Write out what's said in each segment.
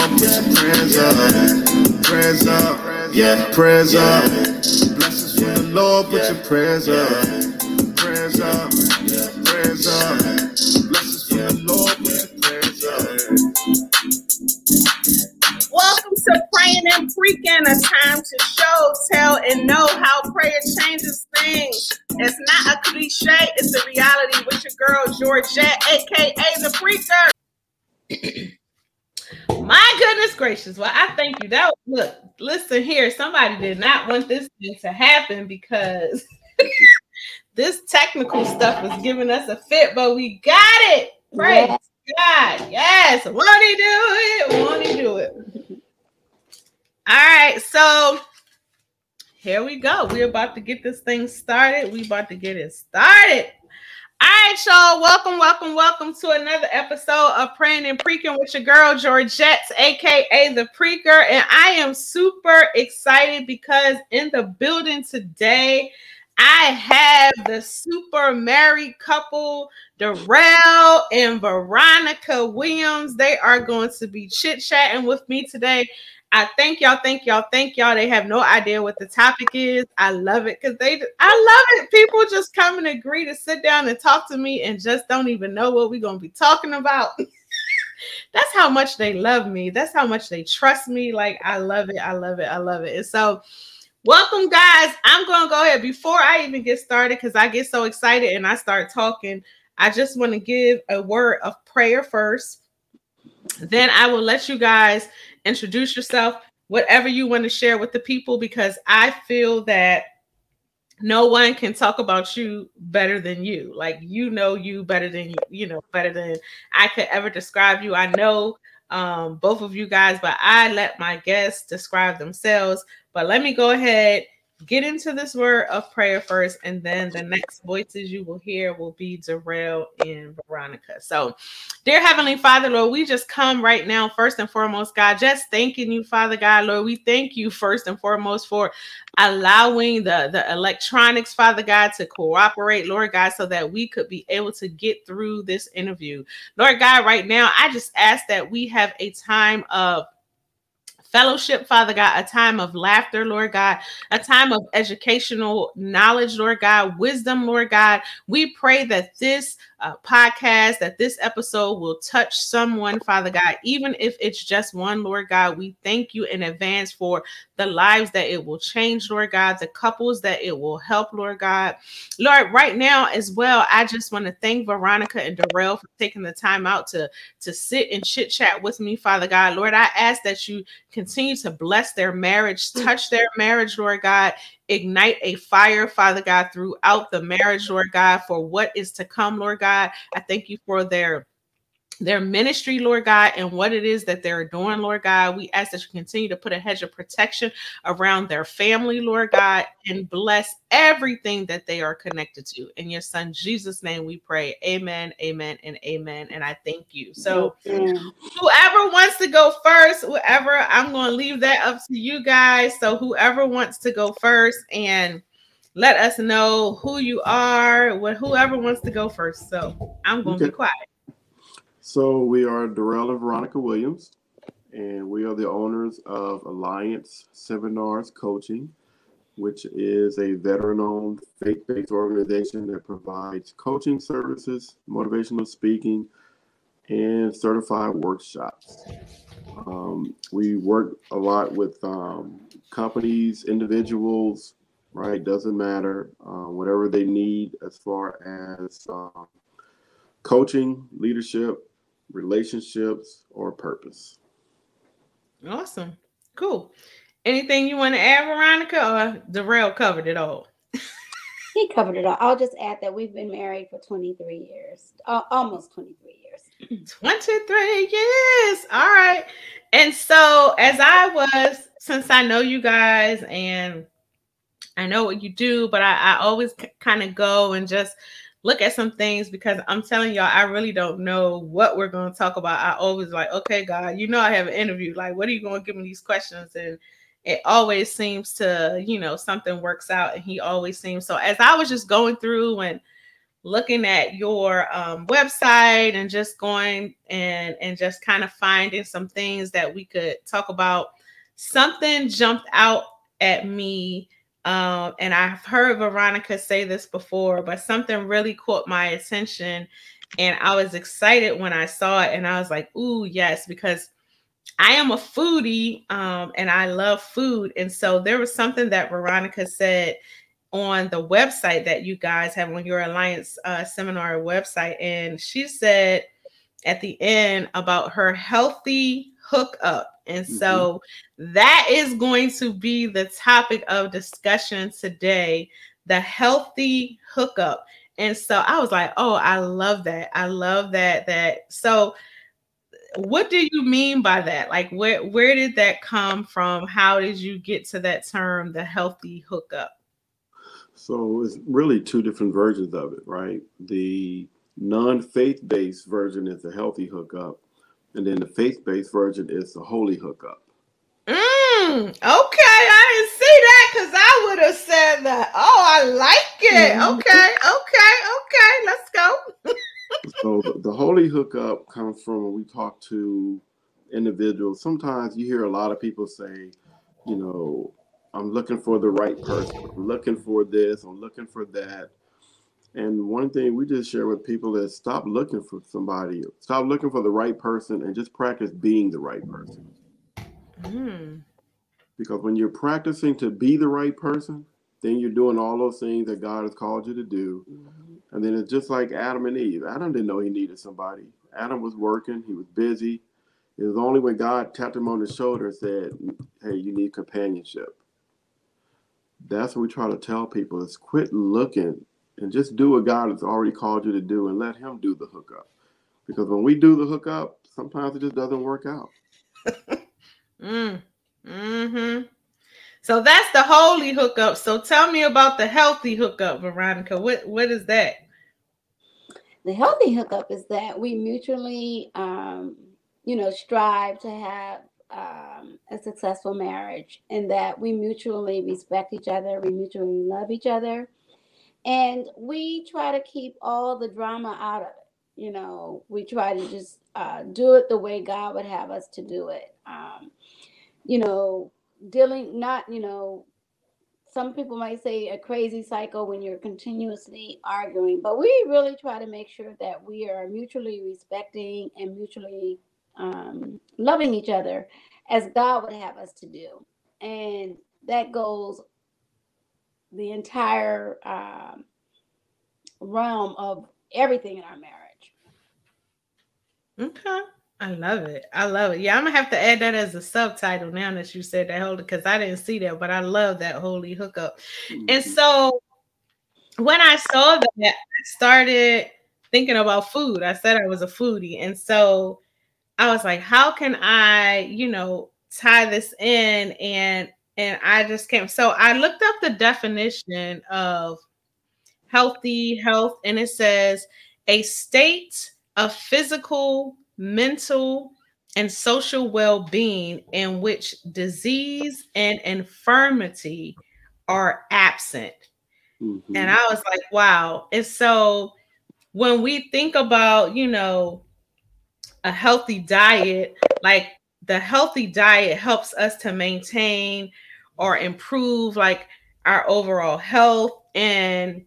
Lord, put your prayers up, prayers up, yeah, prayers up. Blessings from the Lord, put your prayers up, prayers up, prayers up. Blessings from the Lord, put your prayers up. Welcome to Praying and Preaching, a time to show, tell, and know how prayer changes things. It's not a cliche, it's a reality with your girl Georgette, aka the Preacher. My goodness gracious. Well, I thank you. That look, listen here. Somebody did not want this thing to happen because this technical stuff was giving us a fit, but we got it. Praise yeah. God. Yes. Won't he do it? Won't he do it? All right. So here we go. We're about to get this thing started. We're about to get it started. All right, y'all. Welcome, welcome, welcome to another episode of Praying and Preaching with your girl Georgette, aka the Preacher. And I am super excited because in the building today, I have the super married couple, Darrell and Veronica Williams. They are going to be chit chatting with me today. I thank y'all, thank y'all, thank y'all. They have no idea what the topic is. I love it because they, I love it. People just come and agree to sit down and talk to me and just don't even know what we're gonna be talking about. That's how much they love me. That's how much they trust me. Like I love it. I love it. I love it. And so, welcome, guys. I'm gonna go ahead before I even get started because I get so excited and I start talking. I just want to give a word of prayer first. Then I will let you guys introduce yourself, whatever you want to share with the people, because I feel that no one can talk about you better than you. Like you know you better than you, you know, better than I could ever describe you. I know um, both of you guys, but I let my guests describe themselves. But let me go ahead get into this word of prayer first, and then the next voices you will hear will be Darrell and Veronica. So, dear Heavenly Father, Lord, we just come right now, first and foremost, God, just thanking you, Father God, Lord. We thank you first and foremost for allowing the, the electronics, Father God, to cooperate, Lord God, so that we could be able to get through this interview. Lord God, right now, I just ask that we have a time of fellowship, Father God, a time of laughter, Lord God, a time of educational knowledge, Lord God, wisdom, Lord God. We pray that this uh, podcast, that this episode will touch someone, Father God, even if it's just one, Lord God. We thank you in advance for the lives that it will change, Lord God, the couples that it will help, Lord God. Lord, right now as well, I just want to thank Veronica and Darrell for taking the time out to, to sit and chit chat with me, Father God. Lord, I ask that you continue to bless their marriage, touch their marriage, Lord God, ignite a fire, Father God, throughout the marriage, Lord God, for what is to come, Lord God. I thank you for their their ministry, Lord God, and what it is that they're doing, Lord God. We ask that you continue to put a hedge of protection around their family, Lord God, and bless everything that they are connected to. In your son Jesus' name we pray. Amen, amen, and amen. And I thank you. So whoever wants to go first, whoever, I'm going to leave that up to you guys. So whoever wants to go first and let us know who you are, what whoever wants to go first. So I'm going to okay. be quiet. So we are Darrell and Veronica Williams, and we are the owners of Alliance Seminars Coaching, which is a veteran-owned, faith-based organization that provides coaching services, motivational speaking, and certified workshops. Um, we work a lot with um, companies, individuals, right? Doesn't matter, uh, whatever they need as far as um, coaching, leadership, relationships, or purpose. Awesome. Cool. Anything you want to add, Veronica, or Darrell covered it all? he covered it all. I'll just add that we've been married for 23 years, uh, almost 23 years. 23 years. All right. And so, as I was, since I know you guys and I know what you do, but I, I always c- kind of go and just look at some things because I'm telling y'all, I really don't know what we're going to talk about. I always like, okay, God, you know, I have an interview. Like, what are you going to give me these questions? And it always seems to, you know, something works out and he always seems so. As I was just going through and looking at your um, website and just going and and just kind of finding some things that we could talk about something jumped out at me um, and i've heard veronica say this before but something really caught my attention and i was excited when i saw it and i was like ooh yes because I am a foodie um, and I love food. And so there was something that Veronica said on the website that you guys have on your Alliance uh, seminar website. And she said at the end about her healthy hookup. And mm-hmm. so that is going to be the topic of discussion today the healthy hookup. And so I was like, oh, I love that. I love that. That so what do you mean by that? Like where where did that come from? How did you get to that term, the healthy hookup? So it's really two different versions of it, right? The non-faith based version is the healthy hookup, and then the faith-based version is the holy hookup. Mm, okay, I didn't see that because I would have said that. Oh, I like it. Mm-hmm. Okay, okay, okay. Let's go. so the, the holy hookup comes from when we talk to individuals. Sometimes you hear a lot of people say, you know, I'm looking for the right person. I'm looking for this. I'm looking for that. And one thing we just share with people is stop looking for somebody. Stop looking for the right person and just practice being the right person. Mm. Because when you're practicing to be the right person, then you're doing all those things that God has called you to do. Mm-hmm. And then it's just like Adam and Eve. Adam didn't know he needed somebody. Adam was working, he was busy. It was only when God tapped him on the shoulder and said, Hey, you need companionship that's what we try to tell people is quit looking and just do what God has already called you to do and let him do the hookup. Because when we do the hookup, sometimes it just doesn't work out. mm. Mm-hmm. So that's the holy hookup. So tell me about the healthy hookup, Veronica. What what is that? The healthy hookup is that we mutually um, you know, strive to have um, a successful marriage and that we mutually respect each other, we mutually love each other, and we try to keep all the drama out of it. You know, we try to just uh, do it the way God would have us to do it. Um, you know, dealing not, you know, some people might say a crazy cycle when you're continuously arguing, but we really try to make sure that we are mutually respecting and mutually um, loving each other as God would have us to do. And that goes the entire um, realm of everything in our marriage. Okay. I love it. I love it. Yeah, I'm gonna have to add that as a subtitle now that you said that holy because I didn't see that, but I love that holy hookup. Mm-hmm. And so when I saw that, I started thinking about food. I said I was a foodie, and so I was like, how can I, you know, tie this in? And and I just came. So I looked up the definition of healthy health, and it says a state of physical, mental, and social well-being in which disease and infirmity are absent. Mm-hmm. And I was like, wow. And so when we think about, you know, a healthy diet, like the healthy diet helps us to maintain or improve like our overall health and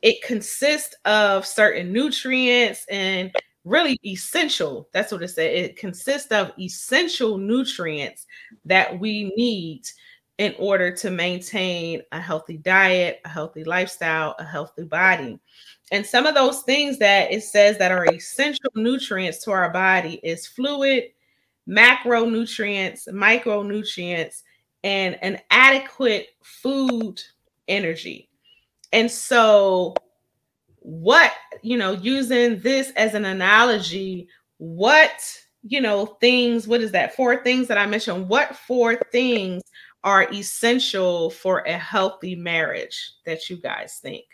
it consists of certain nutrients and really essential that's what it said it consists of essential nutrients that we need in order to maintain a healthy diet a healthy lifestyle a healthy body. And some of those things that it says that are essential nutrients to our body is fluid, macronutrients, micronutrients, and an adequate food energy. And so, what, you know, using this as an analogy, what, you know, things, what is that? Four things that I mentioned. What four things are essential for a healthy marriage that you guys think?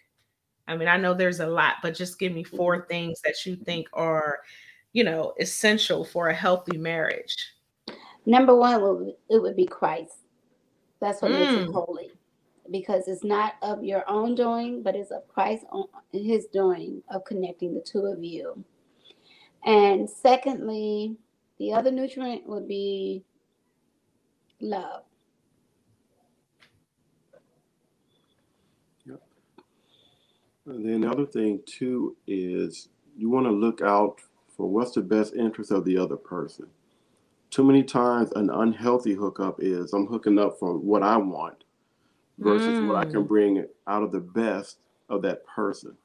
I mean, I know there's a lot, but just give me four mm-hmm. things that you think are, you know, essential for a healthy marriage. Number one, it would be Christ. That's what mm. makes it mm. holy. because it's not of your own doing, but it's of Christ on his doing of connecting the two of you. And secondly, the other nutrient would be love. Yep. And then the other thing too is you want to look out for what's the best interest of the other person. Too many times an unhealthy hookup is I'm hooking up for what I want versus mm. what I can mm. bring out of the best of that person.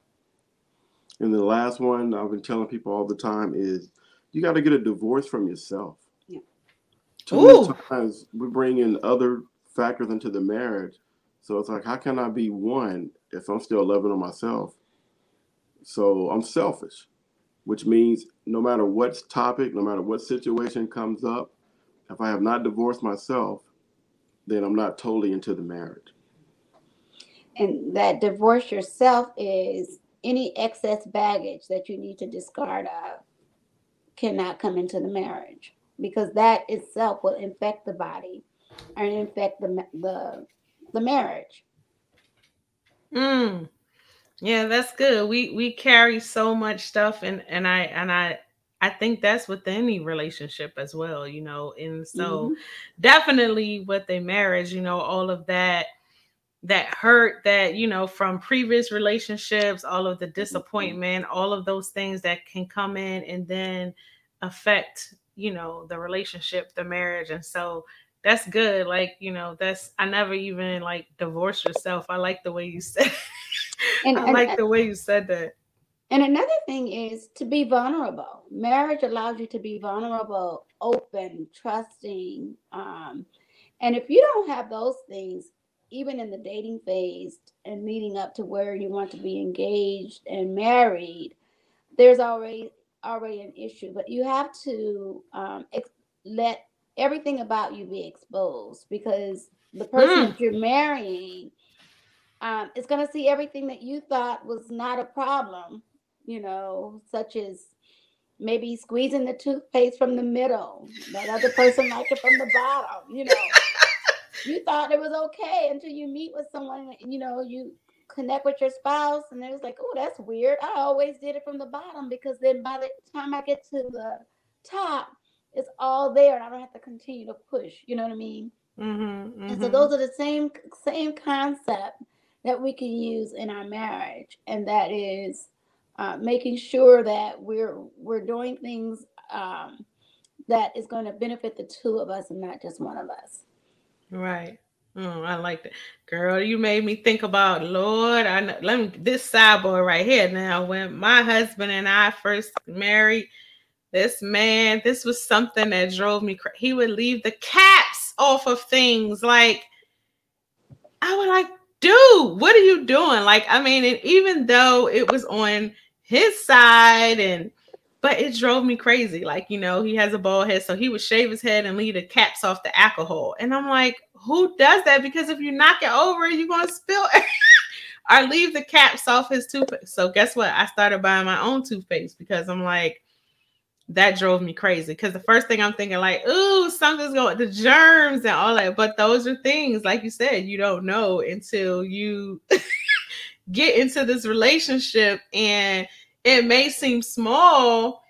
And the last one I've been telling people all the time is you got to get a divorce from yourself. Yeah. Too Ooh. many times we bring in other factors into the marriage. So it's like, how can I be one if I'm still loving on myself? So I'm selfish, which means no matter what topic, no matter what situation comes up, if I have not divorced myself, then I'm not totally into the marriage. And that divorce yourself is any excess baggage that you need to discard of cannot come into the marriage because that itself will infect the body and infect the the, the marriage. Mm. Yeah, that's good. We we carry so much stuff and and I and I I think that's with any relationship as well, you know. And so mm-hmm. definitely with a marriage, you know, all of that that hurt that you know from previous relationships all of the mm-hmm. disappointment all of those things that can come in and then affect you know the relationship the marriage and so that's good like you know that's i never even like divorce yourself i like the way you said and, i and, like the way you said that and another thing is to be vulnerable marriage allows you to be vulnerable open trusting um, and if you don't have those things even in the dating phase and leading up to where you want to be engaged and married, there's already already an issue. But you have to um, ex- let everything about you be exposed because the person mm. that you're marrying um, is going to see everything that you thought was not a problem. You know, such as maybe squeezing the toothpaste from the middle. That other person like it from the bottom. You know you thought it was okay until you meet with someone, you know, you connect with your spouse, and it was like, oh, that's weird. I always did it from the bottom because then by the time I get to the top, it's all there, and I don't have to continue to push. You know what I mean? Mm-hmm, mm-hmm. And so mm-hmm. those are the same same concept that we can use in our marriage, and that is uh, making sure that we're we're doing things um, that is going to benefit the two of us and not just one of us. Right. Oh, I like that, girl. You made me think about Lord. I know, let me this sidebar right here. Now, when my husband and I first married, this man, this was something that drove me. crazy. he would leave the caps off of things. Like I would like, dude, what are you doing? Like, I mean, and even though it was on his side and but it drove me crazy. Like, you know, he has a bald head, so he would shave his head and leave the caps off the alcohol. And I'm like, who does that? Because if you knock it over, you're gonna spill or leave the caps off his toothpaste. So guess what? I started buying my own toothpaste because I'm like, that drove me crazy. Because the first thing I'm thinking, like, ooh, something's going the germs and all that. But those are things, like you said, you don't know until you get into this relationship and it may seem small,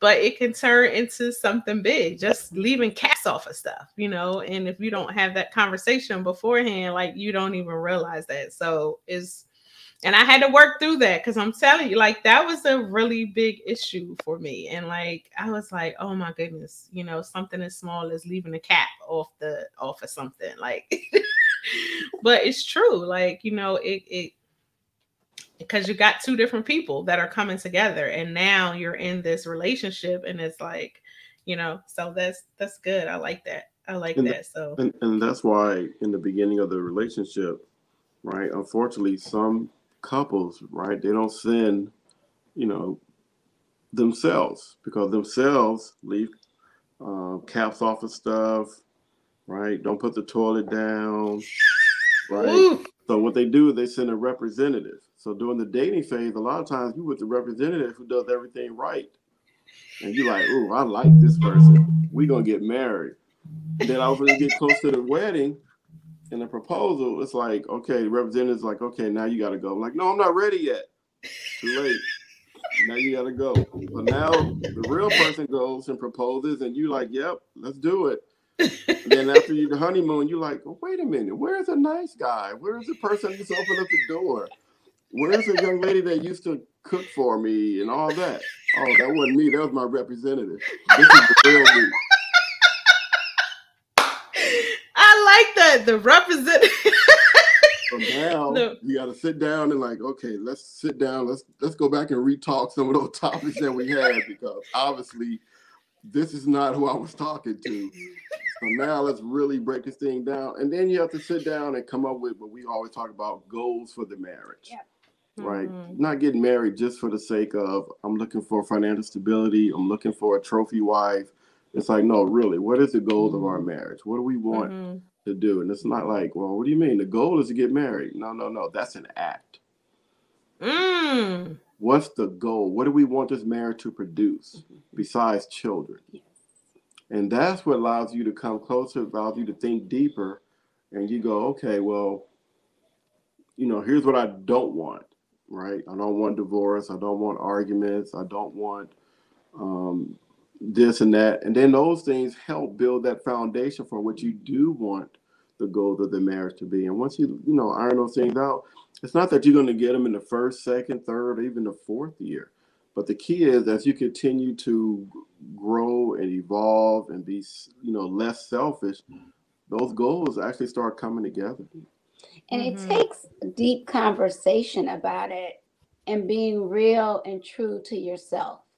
but it can turn into something big. Just leaving cats off of stuff, you know. And if you don't have that conversation beforehand, like you don't even realize that. So is and I had to work through that because I'm telling you, like that was a really big issue for me. And like I was like, oh my goodness, you know, something as small as leaving a cap off the off of something. Like, but it's true. Like, you know, it it because you got two different people that are coming together and now you're in this relationship and it's like you know so that's that's good i like that i like and that so and, and that's why in the beginning of the relationship right unfortunately some couples right they don't send you know themselves because themselves leave uh, caps off of stuff right don't put the toilet down right Ooh. so what they do is they send a representative so during the dating phase, a lot of times you with the representative who does everything right. And you're like, oh, I like this person. We're gonna get married. And then I was gonna get close to the wedding, In the proposal, it's like, okay, the representative's like, okay, now you got to go. I'm like, no, I'm not ready yet. Too late. now you got to go. But now the real person goes and proposes, and you like, yep, let's do it. then after you the honeymoon, you're like, oh, wait a minute, where's a nice guy? Where's the person who's opened up the door? Where's the young lady that used to cook for me and all that? Oh, that wasn't me. That was my representative. This is the real me. I like that. The representative. So now No. you got to sit down and like, okay, let's sit down. Let's let's go back and retalk some of those topics that we had because obviously this is not who I was talking to. So now let's really break this thing down, and then you have to sit down and come up with what we always talk about: goals for the marriage. Yeah. Right, Mhm. not getting married just for the sake of I'm looking for financial stability. I'm looking for a trophy wife. It's like, no, really, what is the goals of our marriage? What do we want? Mhm. To do. And it's not like, well, what do you mean? The goal is to get married. No, no, no. That's an act. Mm. What's the goal? What do we want this marriage to produce besides children? Yes. And that's what allows you to come closer, allows you to think deeper, and you go, okay, well, you know, here's what I don't want, right? I don't want divorce. I don't want arguments. I don't want um, this and that. And then those things help build that foundation for what you do want the goals of the marriage to be. And once you, you know, iron those things out, it's not that you're going to get them in the first, second, third, or even the fourth year. But the key is as you continue to grow and evolve and be, you know, less selfish, those goals actually start coming together. And Mhm. it takes deep conversation about it and being real and true to yourself a-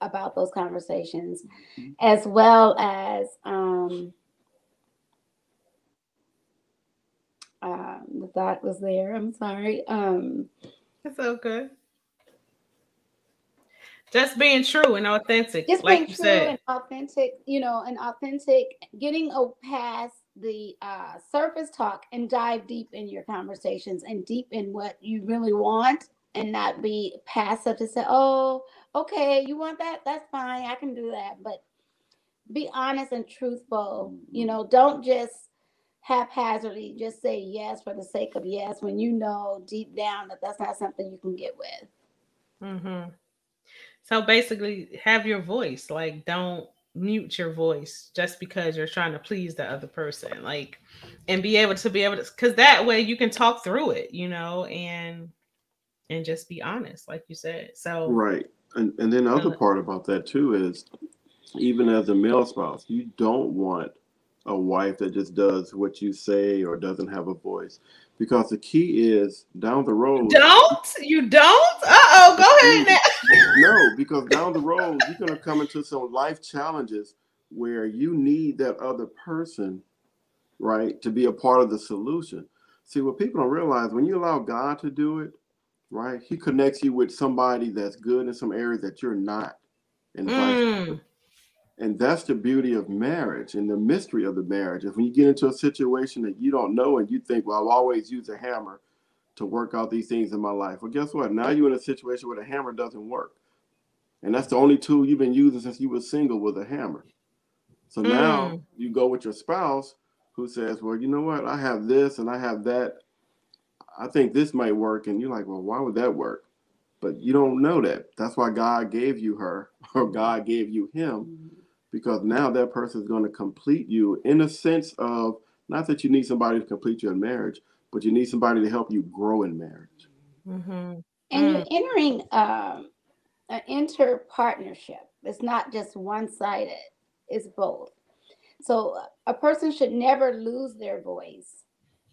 about those conversations, Mhm. as well as um, um, the thought was there. I'm sorry. Um, It's okay. Just being true and authentic, just like being you true said. and authentic, you know, and authentic, getting a, past the uh, surface talk and dive deep in your conversations and deep in what you really want and not be passive to say, oh, okay, you want that? That's fine. I can do that. But be honest and truthful. You know, don't just haphazardly just say yes for the sake of yes when you know deep down that that's not something you can get with. Mm-hmm. So basically, have your voice. Like, don't mute your voice just because you're trying to please the other person. Like, and be able to be able to, because that way you can talk through it, you know, and and just be honest, like you said. So, Right. And and then the other part about that too is even as a male spouse, you don't want a wife that just does what you say or doesn't have a voice. Because the key is down the road. don't you don't? Uh oh, go ahead now. No, because down the road you're gonna come into some life challenges where you need that other person, right, to be a part of the solution. See, what people don't realize when you allow God to do it, right, He connects you with somebody that's good in some areas that you're not, and. Mm, And that's the beauty of marriage and the mystery of the marriage. If when you get into a situation that you don't know and you think, well, I'll always use a hammer to work out these things in my life. Well, guess what? Now you're in a situation where the hammer doesn't work. And that's the only tool you've been using since you were single was a hammer. So now Mm. you go with your spouse who says, well, you know what? I have this and I have that. I think this might work. And you're like, well, why would that work? But you don't know that. That's why God gave you her or God gave you him because now that person is going to complete you in a sense of not that you need somebody to complete you in marriage, but you need somebody to help you grow in marriage. mhm. And you're entering um, an inter partnership. It's not just one sided, it's both. So a person should never lose their voice.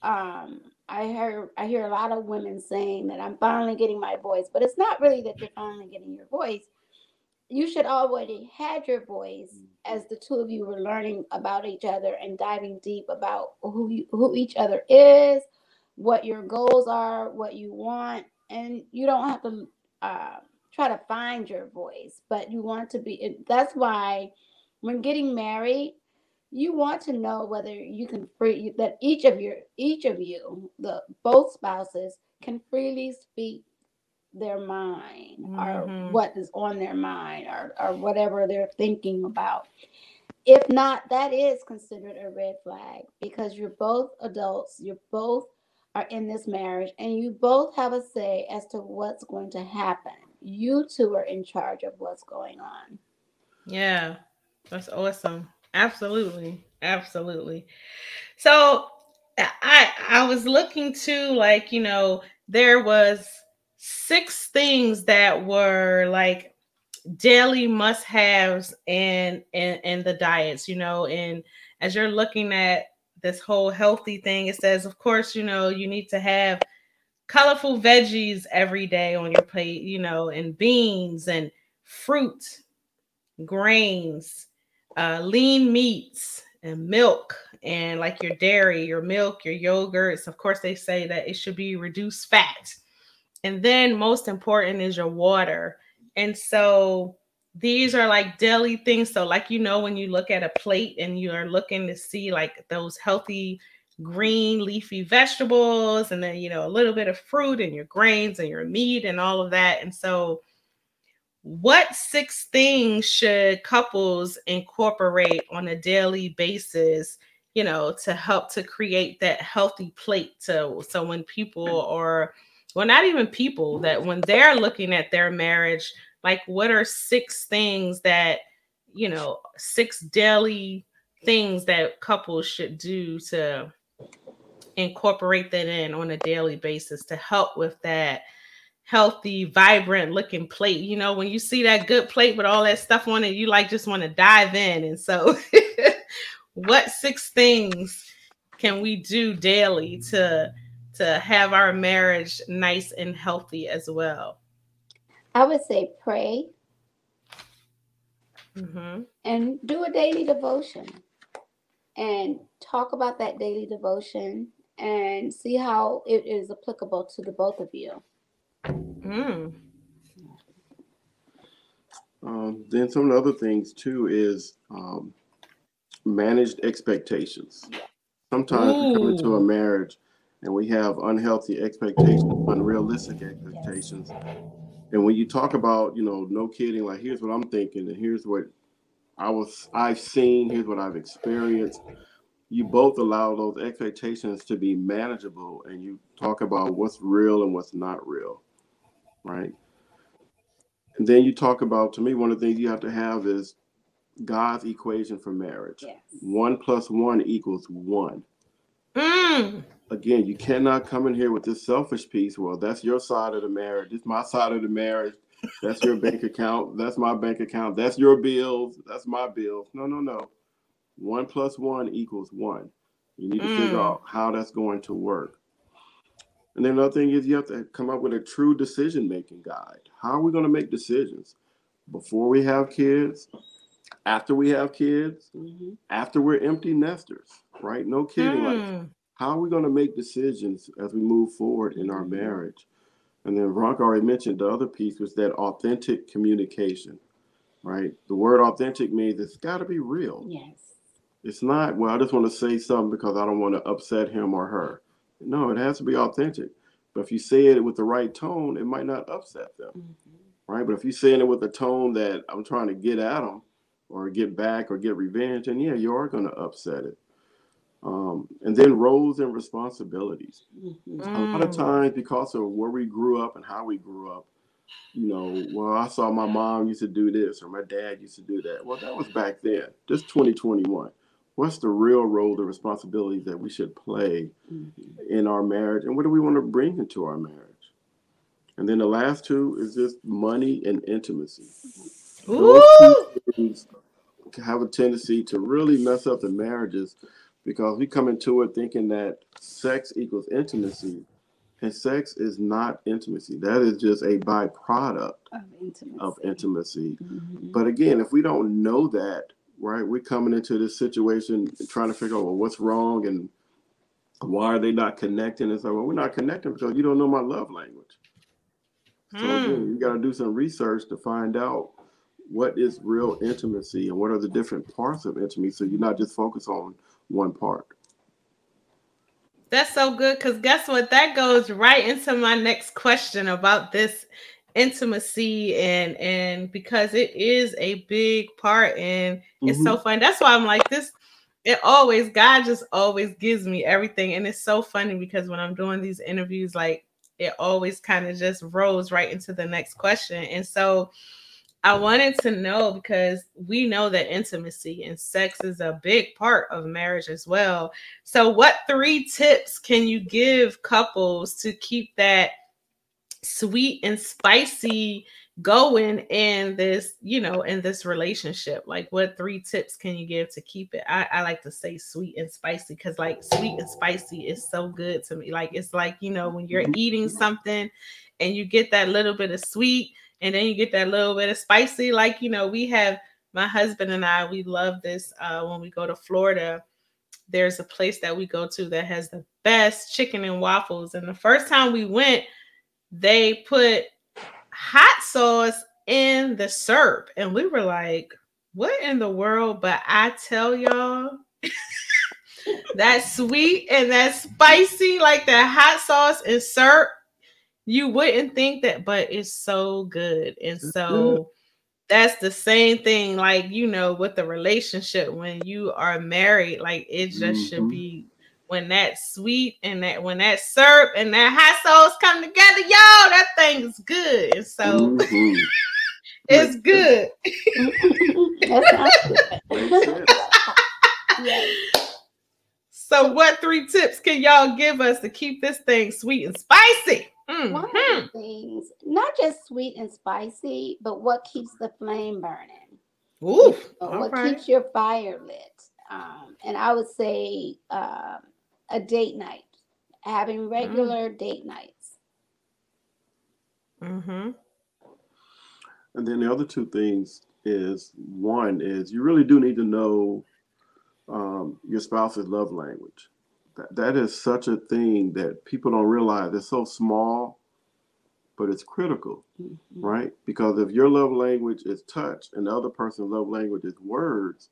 Um, I hear I hear a lot of women saying that I'm finally getting my voice, but it's not really that you're finally getting your voice. You should already had your voice as the two of you were learning about each other and diving deep about who you, who each other is, what your goals are, what you want, and you don't have to uh, try to find your voice, but you want to be. That's why when getting married, you want to know whether you can free that each of your each of you, the both spouses, can freely speak their mind or Mhm. what is on their mind or, or whatever they're thinking about if not, that is considered a red flag because you're both adults, you're both are in this marriage, and you both have a say as to what's going to happen. You two are in charge of what's going on. Yeah, that's awesome. Absolutely. Absolutely. So I I was looking to like, you know, there was six things that were like daily must-haves in in in the diets, you know, and as you're looking at this whole healthy thing, it says, of course, you know, you need to have colorful veggies every day on your plate, you know, and beans and fruit, grains, uh, lean meats, and milk, and like your dairy, your milk, your yogurts. Of course, they say that it should be reduced fat. And then, most important, is your water. And so, these are like daily things. So, like you know, when you look at a plate and you are looking to see like those healthy green leafy vegetables, and then you know, a little bit of fruit and your grains and your meat and all of that. And so, what six things should couples incorporate on a daily basis you know to help to create that healthy plate so so when people mm. are well not even people that when they're looking at their marriage like what are six things that you know six daily things that couples should do to incorporate that in on a daily basis to help with that healthy vibrant looking plate you know when you see that good plate with all that stuff on it you like just want to dive in and so what six things can we do daily to to have our marriage nice and healthy as well I would say pray mm-hmm. and do a daily devotion and talk about that daily devotion and see how it is applicable to the both of you. Mm. Um, then some of the other things too is um, managed expectations. Sometimes we come into a marriage and we have unhealthy expectations, unrealistic expectations. And when you talk about, you know, no kidding, like here's what I'm thinking, and here's what I was I've seen, here's what I've experienced. You both allow those expectations to be manageable and you talk about what's real and what's not real. Right. And then you talk about to me, one of the things you have to have is God's equation for marriage. Yes. One plus one equals one. Mm. Again, you cannot come in here with this selfish piece. Well, that's your side of the marriage. It's my side of the marriage. That's your bank account. That's my bank account. That's your bills. That's my bills. No, no, no. One plus one equals one. You need to figure Mm. out how that's going to work. And then another thing is you have to come up with a true decision making guide. How are we going to make decisions before we have kids, after we have kids, Mhm. after we're empty nesters, right? No kidding. Like Mm. how are we going to make decisions as we move forward in our marriage? And then Veronica already mentioned the other piece was that authentic communication, right? The word authentic means it's got to be real. Yes. It's not, well, I just want to say something because I don't want to upset him or her. No, it has to be authentic. But if you say it with the right tone, it might not upset them, Mhm. right? But if you're saying it with a tone that I'm trying to get at them or get back or get revenge, and yeah, you are going to upset it. Um, and then roles and responsibilities. Mhm. A lot of Mm. times, because of where we grew up and how we grew up, you know, well, I saw my mom used to do this or my dad used to do that. Well, that was back then. This 2021. What's the real role, the responsibility that we should play Mhm. in our marriage, and what do we want to bring into our marriage? And then the last two is just money and intimacy. Those Ooh. two things have a tendency to really mess up the marriages because we come into it thinking that sex equals intimacy, and sex is not intimacy. That is just a byproduct Of intimacy. of intimacy. Mhm. But again, if we don't know that, right, we're coming into this situation trying to figure out well, what's wrong and why are they not connecting? It's like, well, we're not connecting because you don't know my love language. So again, Mm. you got to do some research to find out what is real intimacy and what are the different parts of intimacy. So you're not just focused on one part. That's so good because guess what? That goes right into my next question about this intimacy and and because it is a big part and mm-hmm. it's so mm-hmm. fun. That's why I'm like this. It always God just always gives me everything, and it's so funny because when I'm doing these interviews, like it always kind of just rolls right into the next question, and so I wanted to know because we know that intimacy and sex is a big part of marriage as well. So, what three tips can you give couples to keep that sweet and spicy going in this, you know, in this relationship? Like, what three tips can you give to keep it? I, I like to say sweet and spicy because, like, sweet and spicy is so good to me. Like, it's like, you know, when you're eating something and you get that little bit of sweet and then you get that little bit of spicy. Like, you know, we have my husband and I, we love this uh, when we go to Florida. There's a place that we go to that has the best chicken and waffles. And the first time we went, they put hot sauce in the syrup. And we were like, what in the world? But I tell y'all, that sweet and that spicy, like that hot sauce and syrup, you wouldn't think that, but it's so good. And so that's the same thing, like you know, with the relationship when you are married, like it just mm-hmm. should be when that sweet and that when that syrup and that hot sauce come together, y'all, that thing's good. So mm-hmm. it's good. So, what three tips can y'all give us to keep this thing sweet and spicy? Mm-hmm. One of the things, not just sweet and spicy, but what keeps the flame burning. Ooh, what right. keeps your fire lit. Um, and I would say uh, a date night, having mm. regular mm. date nights. Mm-hmm. And then the other two things is one is you really do need to know um, your spouse's love language that, that is such a thing that people don't realize. It's so small, but it's critical, mm-hmm. right? Because if your love language is touch and the other person's love language is words,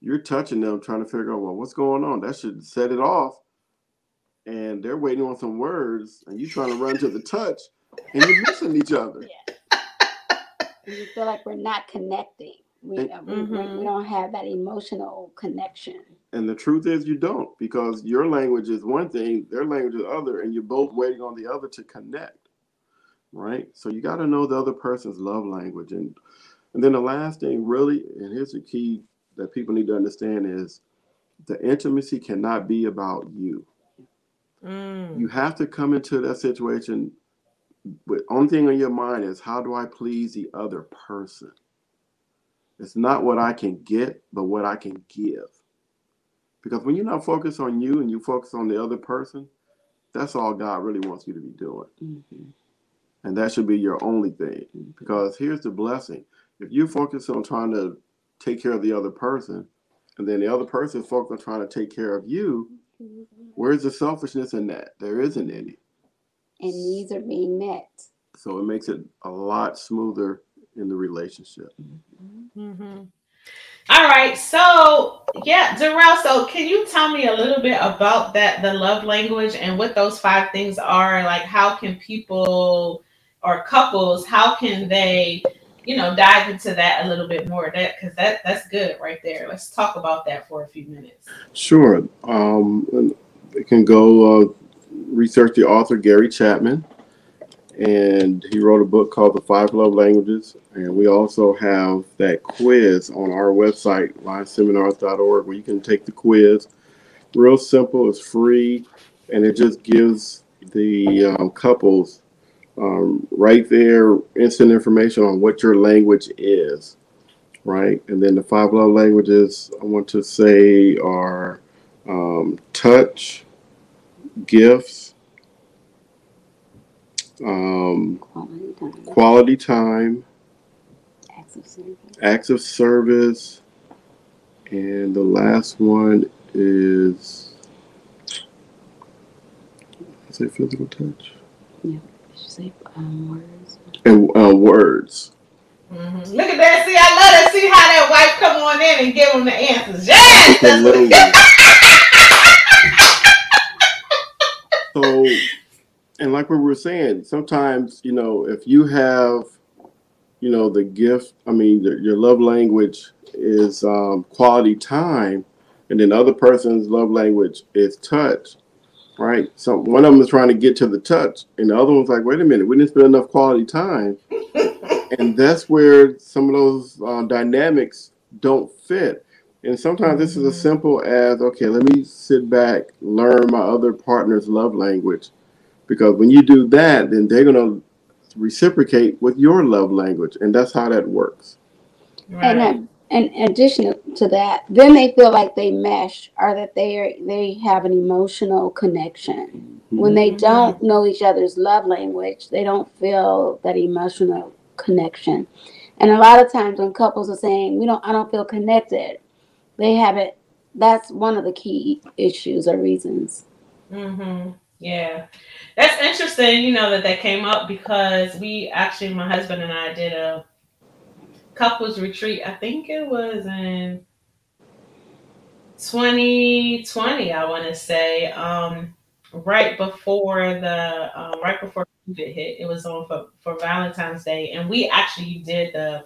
you're touching them, trying to figure out, well, what's going on? That should set it off. And they're waiting on some words, and you're trying to run to the touch, and you're missing each other. Yeah. You feel like we're not connecting. We, and, we, mm-hmm. we don't have that emotional connection. And the truth is, you don't, because your language is one thing, their language is other, and you're both waiting on the other to connect, right? So you got to know the other person's love language, and and then the last thing, really, and here's the key that people need to understand is the intimacy cannot be about you. Mm. You have to come into that situation with only thing on your mind is how do I please the other person? It's not what I can get, but what I can give. Because when you're not focused on you and you focus on the other person, that's all God really wants you to be doing. Mm-hmm. And that should be your only thing. Because here's the blessing if you focus on trying to take care of the other person, and then the other person is focused on trying to take care of you, where's the selfishness in that? There isn't any. And needs are being met. So it makes it a lot smoother in the relationship. Mm-hmm. All right. So, yeah, Darrell, so can you tell me a little bit about that, the love language and what those five things are? Like, how can people or couples, how can they, you know, dive into that a little bit more? That because that that's good right there. Let's talk about that for a few minutes. Sure. Um, you can go uh, research the author Gary Chapman and he wrote a book called The Five Love Languages. And we also have that quiz on our website, liveseminars.org, where you can take the quiz. Real simple, it's free, and it just gives the um, couples um, right there instant information on what your language is, right? And then the five love languages I want to say are um, touch, gifts, um, quality time, quality time acts, of service. acts of service, and the last one is is it physical touch? Yeah, say um, words. And uh, words. Mm-hmm. Look at that! See, I love to see how that wife come on in and give them the answers. Yes. so and like we were saying, sometimes you know if you have, you know, the gift. I mean, your, your love language is um, quality time, and then the other person's love language is touch. Right. So one of them is trying to get to the touch, and the other one's like, "Wait a minute, we didn't spend enough quality time." and that's where some of those uh, dynamics don't fit. And sometimes this is as simple as okay, let me sit back, learn my other partner's love language, because when you do that, then they're gonna reciprocate with your love language, and that's how that works. And then, and in addition to that, then they feel like they mesh or that they are they have an emotional connection. When they Mhm. don't know each other's love language, they don't feel that emotional connection. And a lot of times when couples are saying, "We don't I don't feel connected," they haven't that's one of the key issues or reasons. Mm-hmm. Yeah, that's interesting. You know that that came up because we actually, my husband and I did a couples retreat. I think it was in 2020. I want to say, um, right before the um, right before COVID hit. It was on for for Valentine's Day, and we actually did the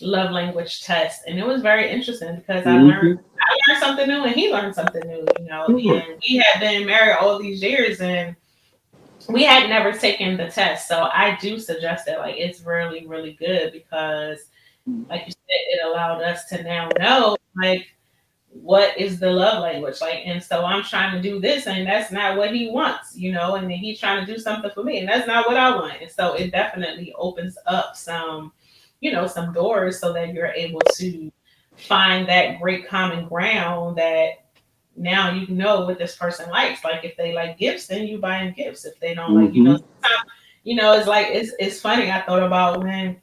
love language test, and it was very interesting because I learned I learned something new and he learned something new, you know. And we had been married all these years and we had never taken the test. So I do suggest that like it's really, really good because Mm-hmm. like you said, it allowed us to now know like what is the love language? Like and so i'm trying to do this and that's not what he wants you know and then he's trying to do something for me and that's not what i want. And so it definitely opens up some you know some doors so that you're able to find that great common ground that now you know what this person likes. Like if they like gifts then you buy them gifts. If they don't like you know mm-hmm. you know it's like it's, it's funny i thought about when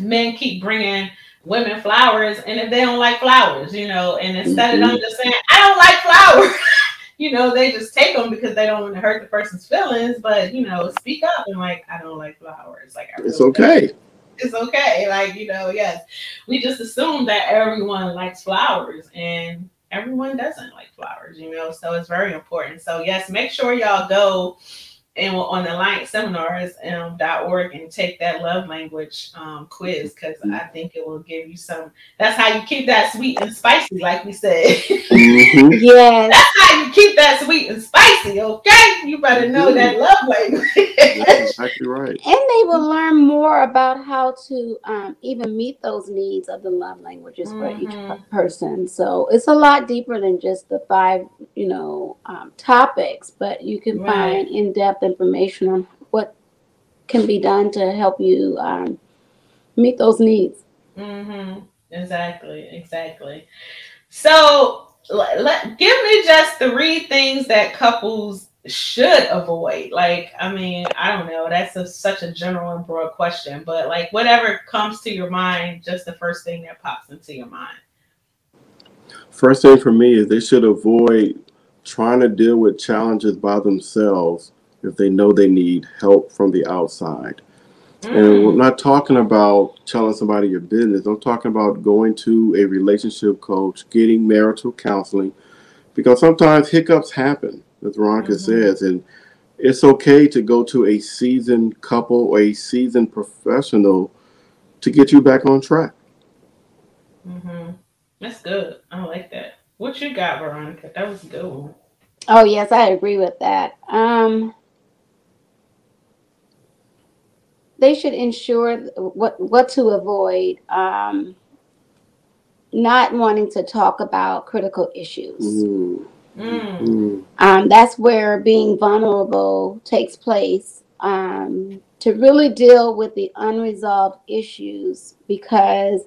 men keep bringing women flowers and if they don't like flowers, you know, and instead of mm-hmm. them just saying, I don't like flowers, you know, they just take them because they don't want to hurt the person's feelings, but you know, speak up and like, I don't like flowers. Like, It's really don't. okay. It's okay. Like, you know, yes, we just assume that everyone likes flowers and everyone doesn't like flowers, you know, so it's very important. So, yes, make sure y'all go and on the alliance seminars um, and take that love language um, quiz because I think it will give you some. That's how you keep that sweet and spicy, like we said. Mhm. Yes. that's how you keep that sweet and spicy. Okay, you better know that love language. That's exactly right. And they will learn more about how to um, even meet those needs of the love languages for each Mhm. person. So it's a lot deeper than just the five, you know, um, topics, but you can Right. find in depth information on what can be done to help you um, meet those needs. Mm-hmm. Exactly. Exactly. So let, let give me just three things that couples should avoid. Like, I mean, I don't know. That's a, such a general and broad question, but like whatever comes to your mind, just the first thing that pops into your mind. First thing for me is they should avoid trying to deal with challenges by themselves if they know they need help from the outside. And we're Mm, not talking about telling somebody your business. I'm talking about going to a relationship coach, getting marital counseling, because sometimes hiccups happen, as Veronica Mhm. says, and it's okay to go to a seasoned couple or a seasoned professional to get you back on track. Mm-hmm. That's good. I like that. What you got, Veronica? That was a good one. Oh yes, I agree with that. Um, they should ensure what what to avoid. Um, not wanting to talk about critical issues. Mm, Mm. Um, that's where being vulnerable takes place. Um, to really deal with the unresolved issues, because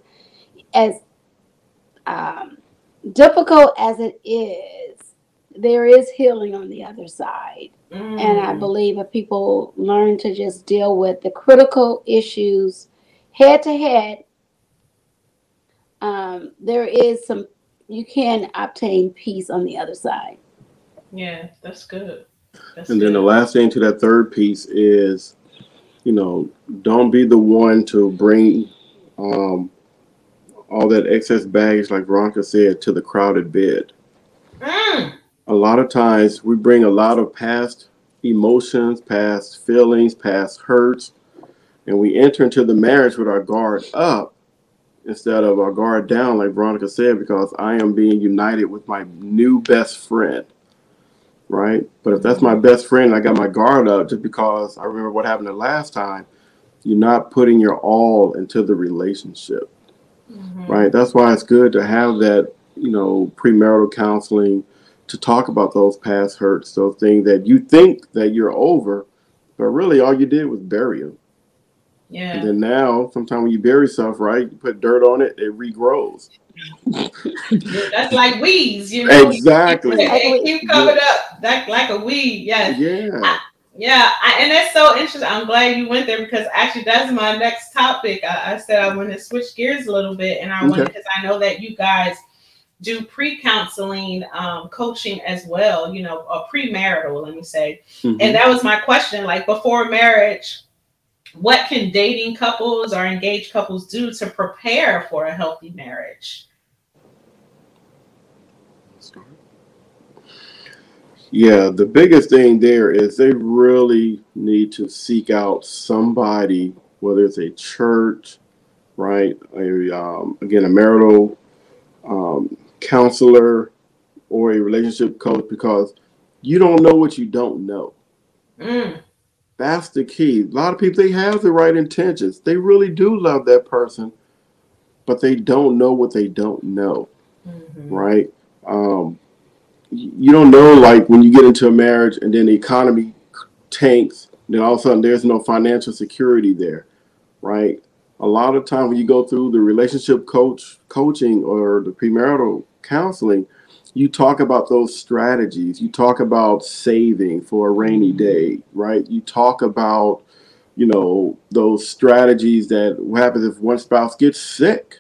as um, difficult as it is, there is healing on the other side. And I Mm. believe if people learn to just deal with the critical issues head to head, um, there is some, you can obtain peace on the other side. Yeah, that's good. That's And then the last thing to that third piece is, you know, don't be the one to bring um, all that excess baggage, like Veronica said, to the crowded bed. Mm. A lot of times we bring a lot of past emotions, past feelings, past hurts, and we enter into the marriage with our guard up instead of our guard down, like Veronica said, because I am being united with my new best friend. Right? But if that's my best friend, I got my guard up just because I remember what happened the last time, you're not putting your all into the relationship. Mm-hmm. Right? That's why it's good to have that, you know, premarital counseling to talk about those past hurts, those things that you think that you're over, but really all you did was bury them. Yeah. And then now, sometimes when you bury stuff, right, you put dirt on it, it regrows. That's like weeds, you know. Exactly. It keep covered yeah. up like like a weed. Yes. Yeah. I, yeah, I, and that's so interesting. I'm glad you went there because actually that's my next topic. I, I said I want to switch gears a little bit, and I okay. want because I know that you guys do pre-counseling um, coaching as well. You know, a premarital, let me say, mm-hmm. and that was my question. Like before marriage, what can dating couples or engaged couples do to prepare for a healthy marriage? Yeah, the biggest thing there is they really need to seek out somebody, whether it's a church, right? A, um, again, a marital um, counselor or a relationship coach, because you don't know what you don't know. Mm. That's the key. A lot of people they have the right intentions. They really do love that person, but they don't know what they don't know. Mm-hmm. Right? Um, you don't know like when you get into a marriage and then the economy tanks, then all of a sudden there's no financial security there, right? A lot of time when you go through the relationship coach coaching or the premarital counseling, you talk about those strategies. You talk about saving for a rainy mm-hmm. day, right? You talk about, you know, those strategies that what happens if one spouse gets sick.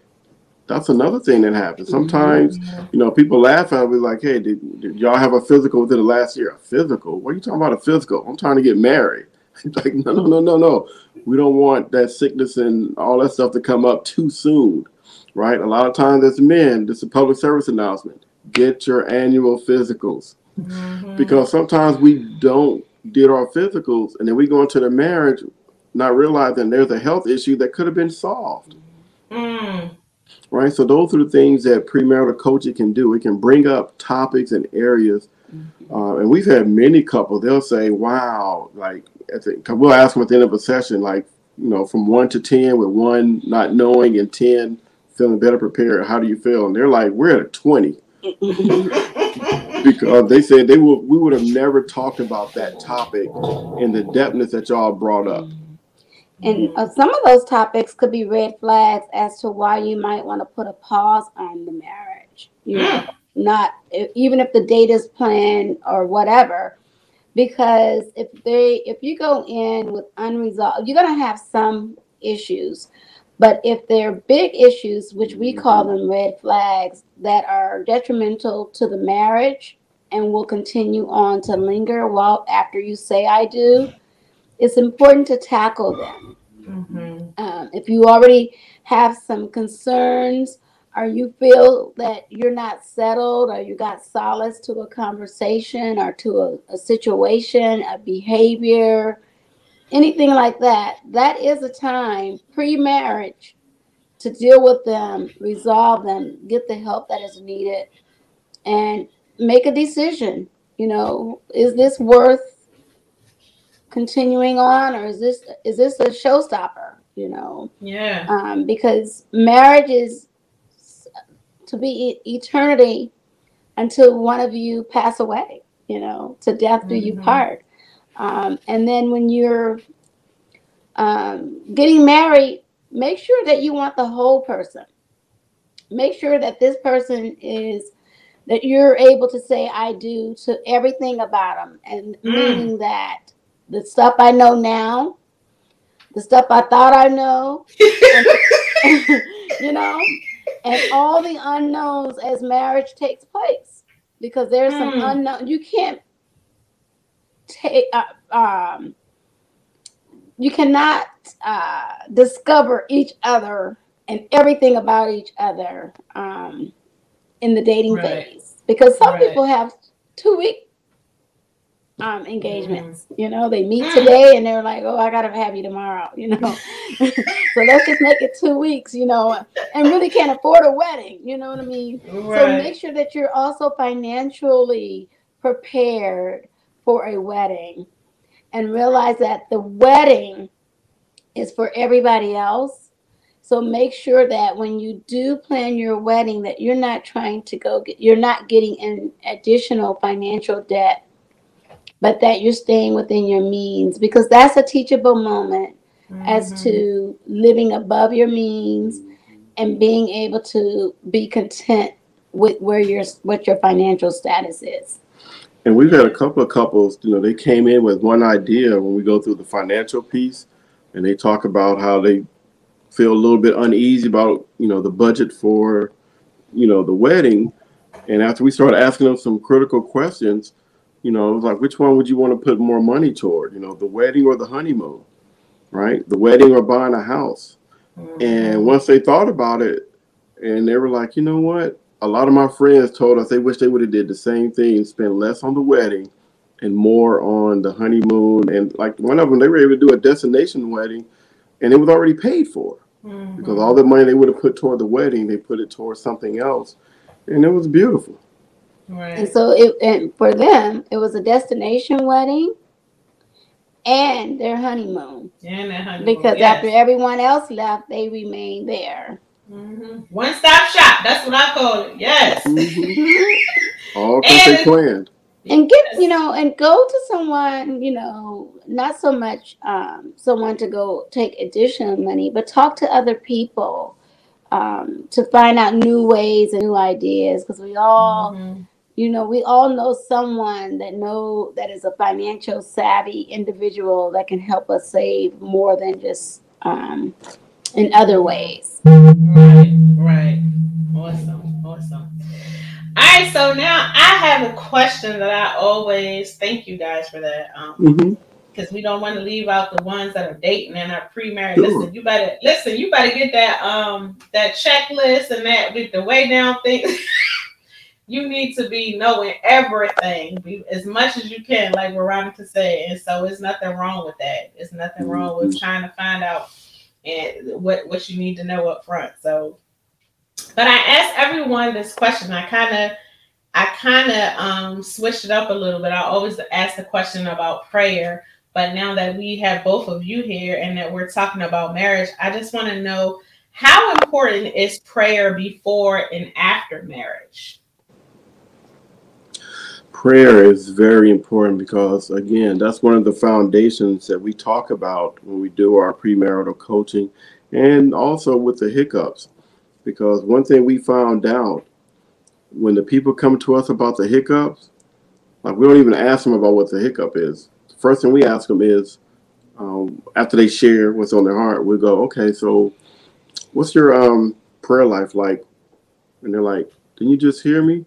That's another thing that happens. Sometimes, mm-hmm. you know, people laugh at me like, hey, did, did, y'all have a physical within the last year? A physical? What are you talking about a physical? I'm trying to get married. like, no, no, no, no, no. We don't want that sickness and all that stuff to come up too soon, right? A lot of times as men, this is a public service announcement get your annual physicals mm-hmm. because sometimes we don't get our physicals and then we go into the marriage not realizing there's a health issue that could have been solved. Mm. Right. So those are the things that premarital coaching can do. It can bring up topics and areas. Mm-hmm. Uh, and we've had many couples, they'll say, wow, like, because we'll ask them at the end of a session, like, you know, from one to 10, with one not knowing and 10 feeling better prepared. How do you feel? And they're like, we're at a 20. because they said they would we would have never talked about that topic in the depthness that y'all brought up. And uh, some of those topics could be red flags as to why you might want to put a pause on the marriage. You know, not even if the date is planned or whatever, because if they if you go in with unresolved, you're gonna have some issues. But if they're big issues, which we call mm-hmm. them red flags, that are detrimental to the marriage and will continue on to linger while after you say I do, it's important to tackle them. Mm-hmm. Um, if you already have some concerns or you feel that you're not settled or you got solace to a conversation or to a, a situation, a behavior, anything like that, that is a time pre marriage to deal with them, resolve them, get the help that is needed, and make a decision. You know, is this worth continuing on, or is this is this a showstopper? You know, yeah. Um, because marriage is to be eternity until one of you pass away. You know, to death do mm-hmm. you part. Um, and then when you're um, getting married, make sure that you want the whole person. Make sure that this person is that you're able to say I do to everything about them, and mm. meaning that the stuff I know now, the stuff I thought I know, you know, and all the unknowns as marriage takes place, because there's mm. some unknown. You can't take uh, um, you cannot uh, discover each other and everything about each other um, in the dating right. phase because some right. people have two week um, engagements. Mm-hmm. You know, they meet today and they're like, "Oh, I gotta have you tomorrow." You know, so let's just make it two weeks. You know, and really can't afford a wedding. You know what I mean? Right. So make sure that you're also financially prepared for a wedding, and realize that the wedding is for everybody else. So make sure that when you do plan your wedding, that you're not trying to go get, you're not getting an additional financial debt but that you're staying within your means because that's a teachable moment mm-hmm. as to living above your means and being able to be content with where your what your financial status is. And we've had a couple of couples, you know, they came in with one idea when we go through the financial piece and they talk about how they feel a little bit uneasy about, you know, the budget for, you know, the wedding. And after we started asking them some critical questions, you know, it was like which one would you want to put more money toward? You know, the wedding or the honeymoon, right? The wedding or buying a house. Mm-hmm. And once they thought about it, and they were like, you know what? A lot of my friends told us they wish they would have did the same thing, spend less on the wedding and more on the honeymoon. And like one of them, they were able to do a destination wedding, and it was already paid for mm-hmm. because all the money they would have put toward the wedding, they put it towards something else, and it was beautiful. Right. And so it and for them it was a destination wedding and their honeymoon. And their honeymoon. Because yes. after everyone else left, they remained there. Mm-hmm. One stop shop. That's what I call it. Yes. Mm-hmm. All because they planned. And get you know, and go to someone you know, not so much um, someone to go take additional money, but talk to other people um, to find out new ways and new ideas because we all mm-hmm you know we all know someone that know that is a financial savvy individual that can help us save more than just um, in other ways right right awesome awesome all right so now i have a question that i always thank you guys for that um, mm-hmm because we don't want to leave out the ones that are dating and are pre-married. Sure. Listen, you better listen. You better get that um that checklist and that with the way down thing. you need to be knowing everything as much as you can, like Veronica said. And so it's nothing wrong with that. It's nothing wrong with mm-hmm. trying to find out and what what you need to know up front. So, but I asked everyone this question. I kind of I kind of um, switched it up a little bit. I always ask the question about prayer, but now that we have both of you here and that we're talking about marriage, I just want to know how important is prayer before and after marriage? Prayer is very important because again that's one of the foundations that we talk about when we do our premarital coaching and also with the hiccups. Because one thing we found out when the people come to us about the hiccups like we don't even ask them about what the hiccup is. The first thing we ask them is um, after they share what's on their heart we go okay so what's your um, prayer life like? And they're like can you just hear me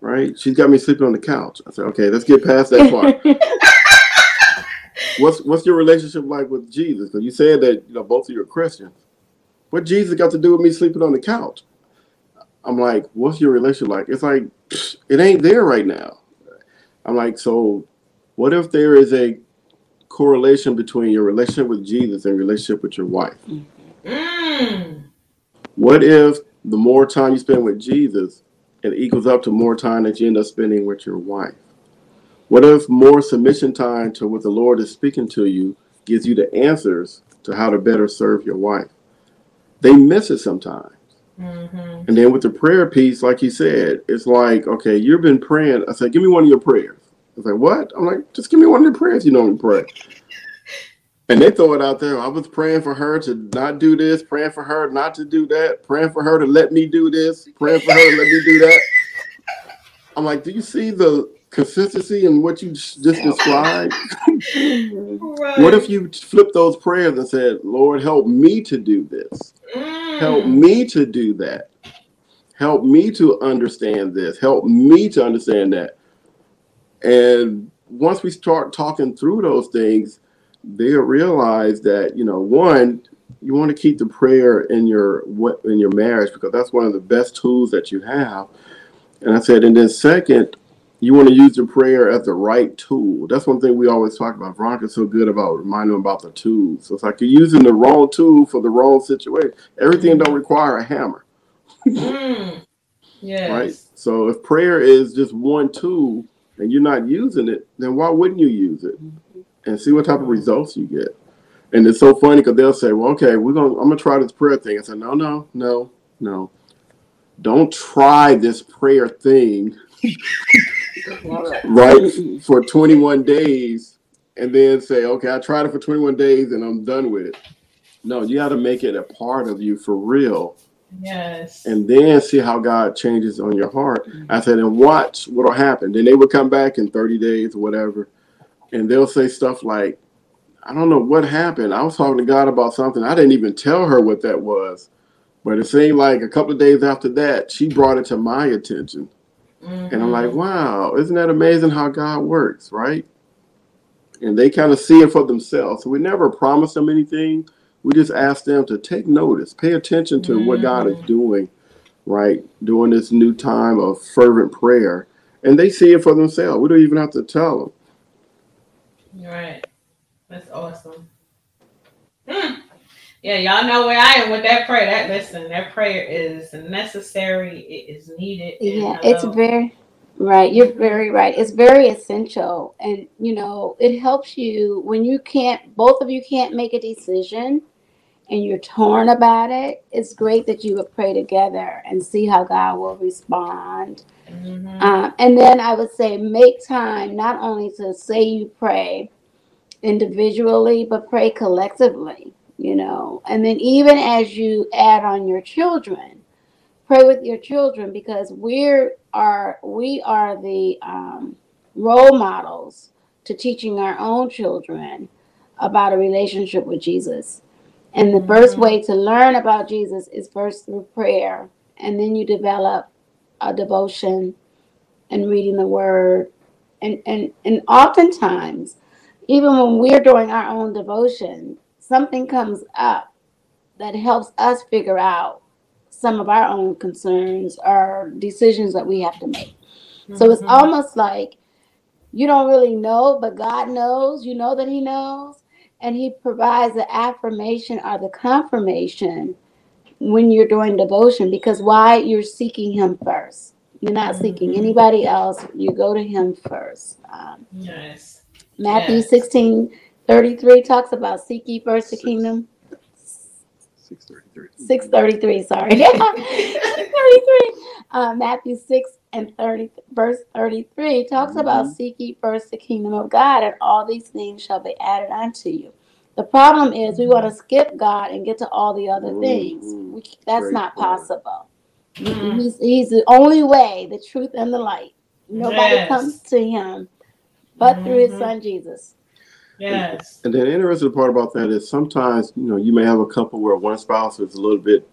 right? She's got me sleeping on the couch. I said, okay, let's get past that part. what's what's your relationship like with Jesus? Because you said that you know both of you are Christians. What Jesus got to do with me sleeping on the couch? I'm like, what's your relationship like? It's like it ain't there right now. I'm like, so what if there is a correlation between your relationship with Jesus and relationship with your wife? Mm. What if the more time you spend with Jesus, it equals up to more time that you end up spending with your wife. What if more submission time to what the Lord is speaking to you gives you the answers to how to better serve your wife? They miss it sometimes. Mm-hmm. And then with the prayer piece, like you said, it's like, okay, you've been praying. I said, give me one of your prayers. I said, what? I'm like, just give me one of your prayers you normally pray. And they throw it out there. I was praying for her to not do this, praying for her not to do that, praying for her to let me do this, praying for her to let me do that. I'm like, do you see the consistency in what you just described? right. What if you flip those prayers and said, Lord, help me to do this? Mm. Help me to do that. Help me to understand this. Help me to understand that. And once we start talking through those things, they realize that you know one you want to keep the prayer in your what in your marriage because that's one of the best tools that you have and i said and then second you want to use the prayer as the right tool. That's one thing we always talk about. Veronica's so good about reminding them about the tools. So it's like you're using the wrong tool for the wrong situation. Everything don't require a hammer, Mm. Yes. right? So if prayer is just one tool and you're not using it, then why wouldn't you use it and see what type of results you get? And it's so funny because they'll say, "Well, okay, we're gonna I'm gonna try this prayer thing." I said, "No, no, no, no. Don't try this prayer thing right for 21 days and then say, okay, I tried it for 21 days and I'm done with it. No, you got to make it a part of you for real Yes. and then see how God changes on your heart. I said, and watch what'll happen. Then they would come back in 30 days or whatever, and they'll say stuff like, I don't know what happened. I was talking to God about something. I didn't even tell her what that was. But it seemed like a couple of days after that, she brought it to my attention. And I'm like, Mhm. wow, isn't that amazing how God works, right? And they kind of see it for themselves. So we never promise them anything. We just ask them to take notice, pay attention to what God is Mhm. doing, right? During this new time of fervent prayer. And they see it for themselves. We don't even have to tell them. Right. That's awesome. Hmm. Yeah, y'all know where I am with that prayer. That listen, that prayer is necessary. It is needed. Yeah, it's very right. You're very right. It's very essential, and you know, it helps you when you can't. Both of you can't make a decision, and you're torn about it. It's great that you would pray together and see how God will respond. Mhm. Um, and then I would say make time not only to say you pray individually, but pray collectively, you know. And then even as you add on your children, pray with your children because we're are we are the um, role models to teaching our own children about a relationship with Jesus. And the first Mhm. way to learn about Jesus is first through prayer, and then you develop a devotion and reading the word and and and oftentimes even when we're doing our own devotion something comes up that helps us figure out some of our own concerns or decisions that we have to make so it's Mhm. almost like you don't really know but god knows you know that he knows and he provides the affirmation or the confirmation when you're doing devotion because why you're seeking him first you're not seeking Mhm. anybody else you go to him first um, Yes. matthew Yes. 16 33 talks about seek ye first the kingdom 633. 633 sorry 633 uh, matthew 6 and 30 verse 33 talks about Mhm. seek ye first the kingdom of god and all these things shall be added unto you the problem is we want to skip god and get to all the other things we, that's not Straightforward. possible Mhm. he's, he's the only way the truth and the light nobody Yes. comes to him but through his Mhm. son jesus Yes. And then the interesting part about that is sometimes, you know, you may have a couple where one spouse is a little bit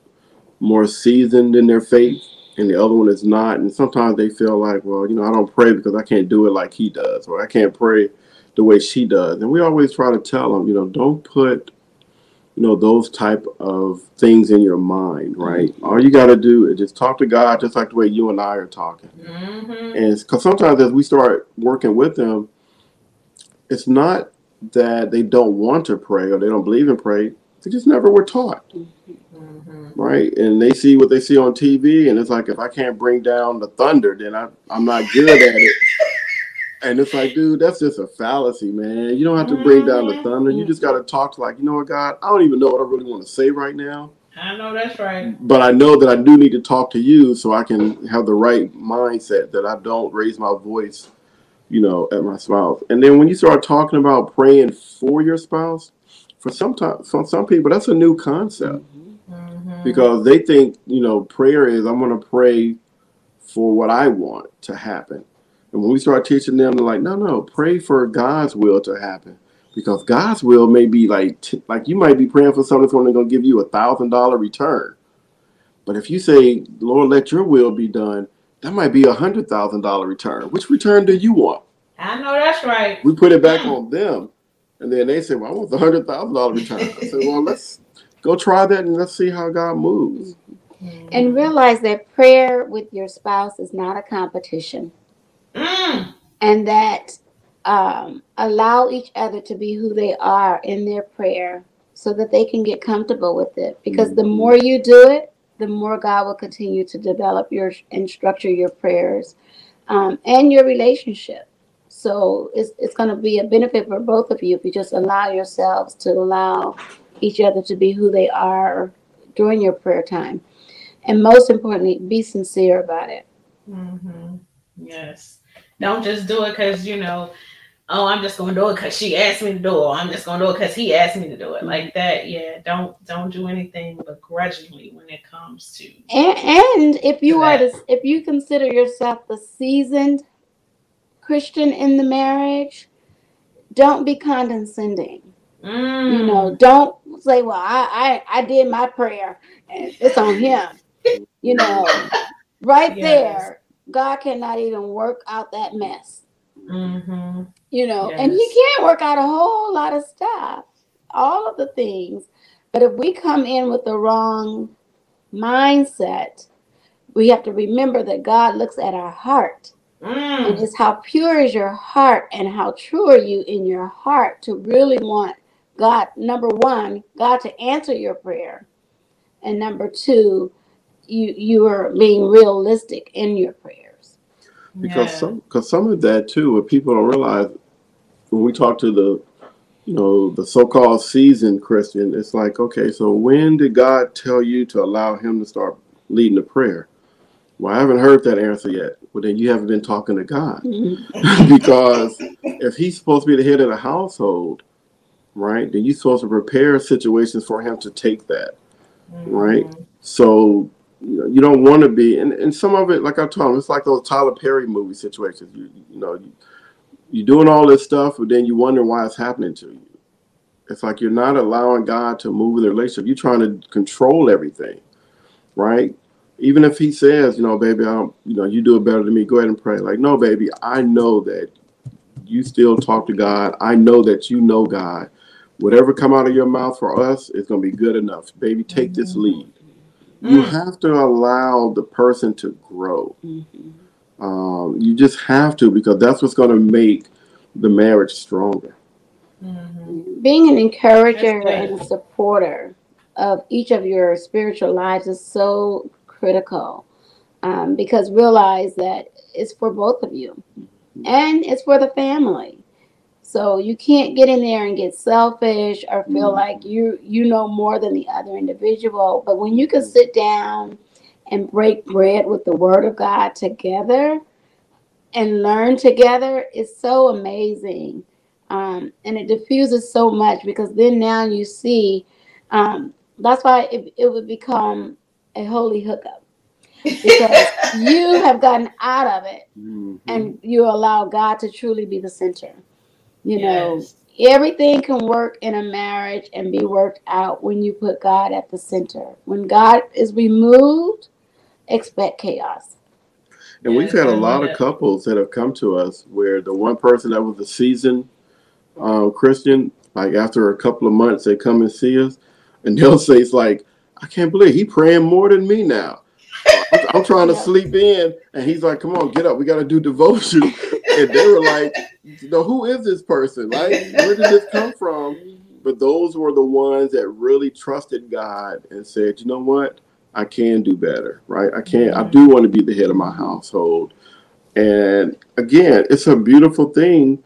more seasoned in their faith and the other one is not. And sometimes they feel like, well, you know, I don't pray because I can't do it like he does, or I can't pray the way she does. And we always try to tell them, you know, don't put, you know, those type of things in your mind, right? All you got to do is just talk to God, just like the way you and I are talking. Mm-hmm. And because sometimes as we start working with them, it's not that they don't want to pray or they don't believe in pray. They just never were taught, Mm-hmm. right? And they see what they see on TV, and it's like if I can't bring down the thunder, then I, I'm not good at it. And it's like, dude, that's just a fallacy, man. You don't have to bring down the thunder. You just got to talk to like, you know what, God, I don't even know what I really want to say right now, I know that's right. but I know that I do need to talk to you so I can have the right mindset that I don't raise my voice you know, at my spouse. And then when you start talking about praying for your spouse, for some time, for some people, that's a new concept Mm-hmm. because they think, you know, prayer is I'm going to pray for what I want to happen. And when we start teaching them, they're like, no, no, pray for God's will to happen because God's will may be like, t- like you might be praying for something that's only going to give you a thousand dollar return. But if you say, Lord, let your will be done, that might be a hundred thousand dollar return. Which return do you want? I know that's right. we put it back on them, and then they say, "Well, I want the hundred thousand dollar return." I said, "Well, let's go try that and let's see how God moves." And realize that prayer with your spouse is not a competition Mm. and that um, allow each other to be who they are in their prayer so that they can get comfortable with it. Because the more you do it, the more God will continue to develop your and structure your prayers um, and your relationship. So it's, it's going to be a benefit for both of you if you just allow yourselves to allow each other to be who they are during your prayer time. And most importantly, be sincere about it. hmm Yes. Don't just do it because you know. Oh, I'm just gonna do it because she asked me to do it. I'm just gonna do it because he asked me to do it. Like that, yeah. Don't don't do anything begrudgingly when it comes to. And, and if you are that. the, if you consider yourself the seasoned Christian in the marriage, don't be condescending. Mm. You know, don't say, "Well, I I, I did my prayer, and it's on him." you know, right Yes. there, God cannot even work out that mess. hmm You know, and He Yes. can work out a whole lot of stuff, all of the things. But if we come in with the wrong mindset, we have to remember that God looks at our heart. And Mm. it's how pure is your heart and how true are you in your heart to really want God, number one, God to answer your prayer. And number two, you you are being realistic in your prayers. because Yeah. some because some of that too what people don't realize when we talk to the you know the so-called seasoned christian it's like okay so when did god tell you to allow him to start leading the prayer well i haven't heard that answer yet well then you haven't been talking to god because if he's supposed to be the head of the household right then you're supposed to prepare situations for him to take that right? Mhm. So you, know, you don't want to be, and, and some of it, like I told him, it's like those Tyler Perry movie situations. You you know, you, you're doing all this stuff, but then you wonder why it's happening to you. It's like you're not allowing God to move in the relationship. You're trying to control everything, right? Even if He says, you know, baby, I don't, you know, you do it better than me. Go ahead and pray. Like, no, baby, I know that you still talk to God. I know that you know God. Whatever come out of your mouth for us is going to be good enough. Baby, take this Mhm. Lead. You Mm. have to allow the person to grow. Mhm. Um, you just have to because that's what's going to make the marriage stronger. Mhm. Being an encourager and supporter of each of your spiritual lives is so critical um, because realize that it's for both of you and it's for the family. So you can't get in there and get selfish or feel Mhm. like you you know more than the other individual. But when you can sit down and break bread with the Word of God together and learn together, it's so amazing um, and it diffuses so much because then now you see um, that's why it, it would become a holy hookup because you have gotten out of it Mhm. and you allow God to truly be the center. You know, everything can work in a marriage and be worked out when you put God at the center. When God is removed, expect chaos. And we've had a lot of couples that have come to us where the one person that was a seasoned uh, Christian, like after a couple of months, they come and see us, and they'll say, "It's like I can't believe he praying more than me now." I'm, I'm trying to Yeah. sleep in, and he's like, "Come on, get up, we got to do devotion." and they were like, "No, who is this person? Like, where did this come from?" But those were the ones that really trusted God and said, "You know what? I can do better, right? I can. I do want to be the head of my household." And again, it's a beautiful thing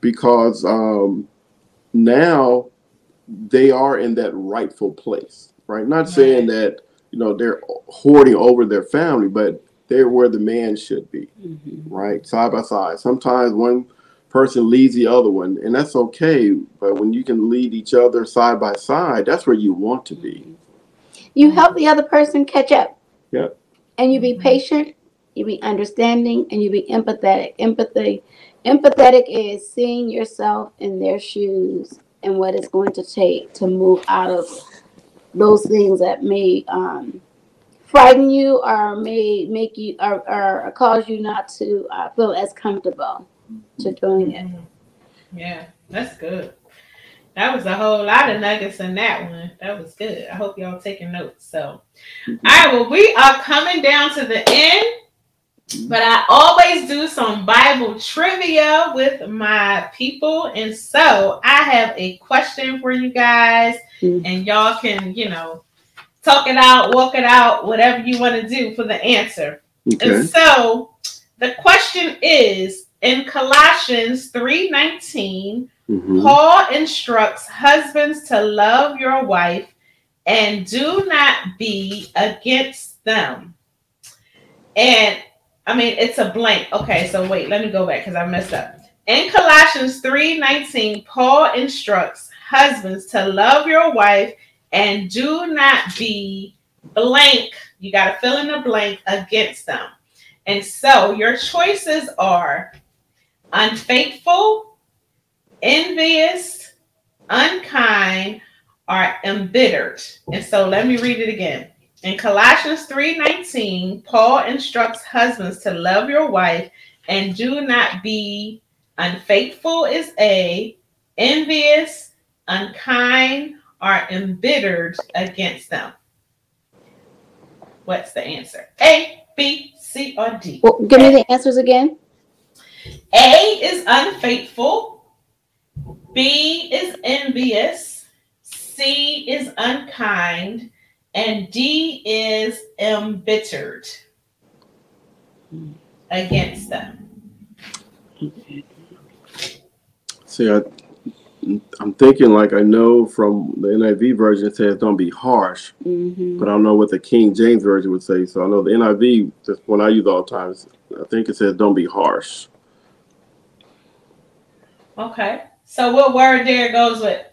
because um, now they are in that rightful place, right? Not saying that you know they're hoarding over their family, but they're where the man should be, right? Side by side. Sometimes one person leads the other one, and that's okay. But when you can lead each other side by side, that's where you want to be. You help the other person catch up. Yep. And you be patient, you be understanding, and you be empathetic. Empathy, empathetic is seeing yourself in their shoes and what it's going to take to move out of those things that may um, frighten you or may make you or, or cause you not to uh, feel as comfortable to doing it. Mhm. Yeah, that's good. That was a whole lot of nuggets in that one. That was good. I hope y'all taking notes. So, all right, well, we are coming down to the end But I always do some Bible trivia with my people. And so I have a question for you guys, Mhm. and y'all can, you know, talk it out, walk it out, whatever you want to do for the answer. Okay. And so the question is in Colossians 3:19, Mhm. Paul instructs husbands to love your wife and do not be against them. And I mean, it's a blank. Okay, so wait, let me go back because I messed up. In Colossians 3:19, Paul instructs husbands to love your wife and do not be blank. You got to fill in the blank against them. And so your choices are unfaithful, envious, unkind, or embittered. And so let me read it again. In Colossians 3:19, Paul instructs husbands to love your wife and do not be unfaithful is A, envious, unkind, or embittered against them. What's the answer? A, B, C, or D? Well, give me the answers again. A is unfaithful. B is envious. C is unkind. And D is embittered against them. See, I, I'm thinking like I know from the NIV version it says don't be harsh, hmm but I don't know what the King James version would say. So I know the NIV, that's one I use all the time. I think it says don't be harsh. Okay. So what word there goes with?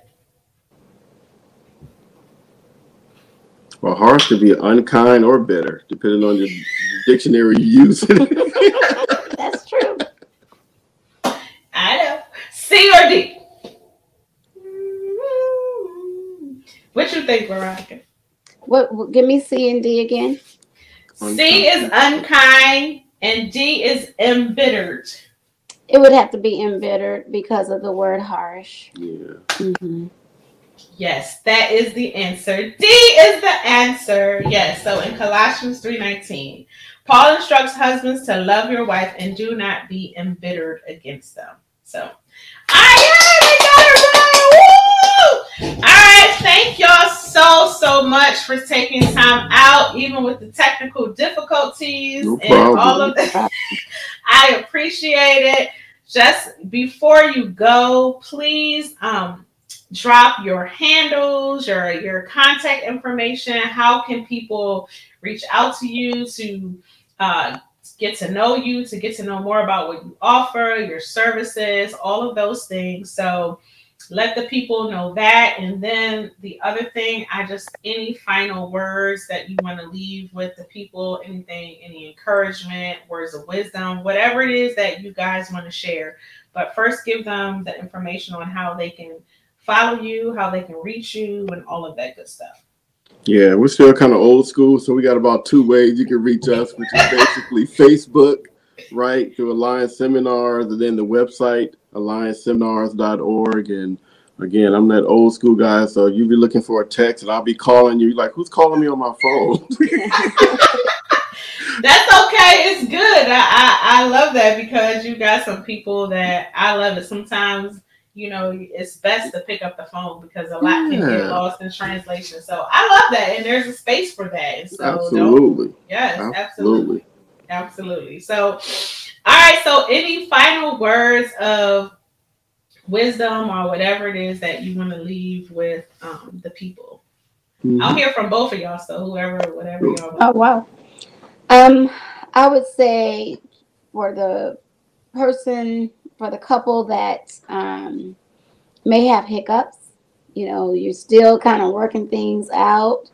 Well, harsh could be unkind or bitter, depending on the dictionary you use. That's true. I know. C or D? What you think, Veronica? What, what? Give me C and D again. C is unkind and D is embittered. It would have to be embittered because of the word harsh. yeah. hmm Yes, that is the answer. D is the answer. Yes. So in Colossians 3:19, Paul instructs husbands to love your wife and do not be embittered against them. So I got it right. Woo! All right. Thank y'all so so much for taking time out, even with the technical difficulties No and all of that. I appreciate it. Just before you go, please um drop your handles, your your contact information. How can people reach out to you to uh, get to know you, to get to know more about what you offer, your services, all of those things. So let the people know that. And then the other thing, I just any final words that you want to leave with the people, anything, any encouragement, words of wisdom, whatever it is that you guys want to share. But first, give them the information on how they can follow you, how they can reach you, and all of that good stuff. Yeah, we're still kind of old school, so we got about two ways you can reach us, which is basically Facebook, right, through Alliance Seminars, and then the website, allianceseminars.org. And again, I'm that old school guy, so you'll be looking for a text, and I'll be calling you. You're like, who's calling me on my phone? That's okay. It's good. I, I I love that because you got some people that I love it. Sometimes you know it's best to pick up the phone because a lot can get lost in translation. So I love that, and there's a space for that. So absolutely, yes, absolutely. absolutely. Absolutely. So, all right. So, any final words of wisdom or whatever it is that you want to leave with um, the people? Mhm. I'll hear from both of y'all. So, whoever, whatever y'all want. Oh wow. Um, I would say for the person, for the couple that um, may have hiccups, you know, you're still kind of working things out.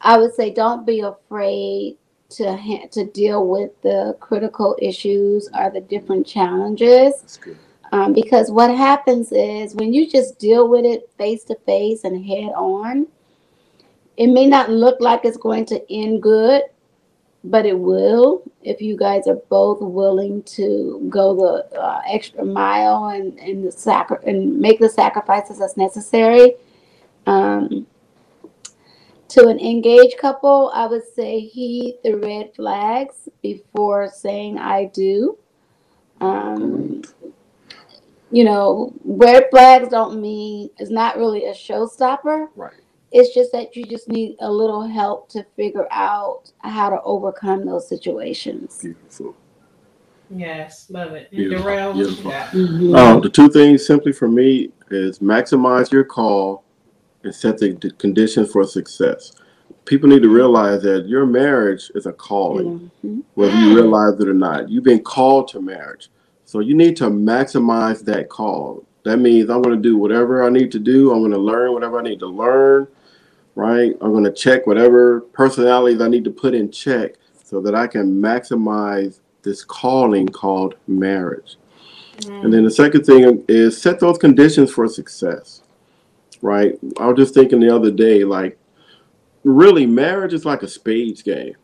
I would say don't be afraid to ha- to deal with the critical issues or the different challenges. Um, because what happens is when you just deal with it face to face and head on, it may not look like it's going to end good, but it will if you guys are both willing to go the uh, extra mile and and the sacri- and make the sacrifices that's necessary. Um, to an engaged couple, I would say heed the red flags before saying I do. Um, you know, red flags don't mean it's not really a showstopper. Right. It's just that you just need a little help to figure out how to overcome those situations. Beautiful. Yes, love it. And Beautiful, Darrell, what you beautiful. got? Uh, the two things simply for me is maximize your call and set the, conditions for success. People need to realize that your marriage is a calling, Mhm. whether you realize it or not. You've been called to marriage. So you need to maximize that call. That means I'm going to do whatever I need to do. I'm going to learn whatever I need to learn, right? I'm going to check whatever personalities I need to put in check so that I can maximize this calling called marriage. And then the second thing is set those conditions for success, right? I was just thinking the other day, like, really, marriage is like a spades game,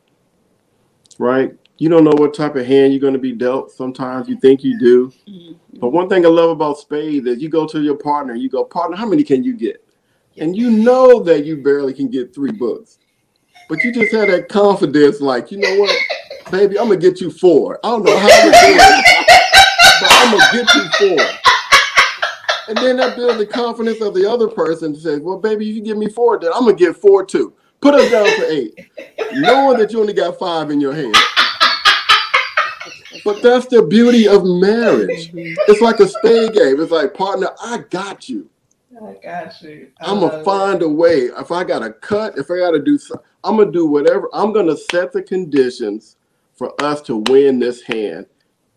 right? You don't know what type of hand you're going to be dealt. Sometimes you think you do. Mm-hmm. But one thing I love about spades is you go to your partner, you go, partner, how many can you get? And you know that you barely can get three books. But you just have that confidence, like, you know what, baby, I'm going to get you four. I don't know how to do it but I'm gonna get you four. And then that builds the confidence of the other person to say, Well, baby, if you give me four, then I'm gonna get four too. Put us down for eight. Knowing that you only got five in your hand. But that's the beauty of marriage. It's like a spade game. It's like, partner, I got you. I got you. I I'm gonna find a way. If I gotta cut, if I gotta do, I'm gonna do whatever. I'm gonna set the conditions for us to win this hand,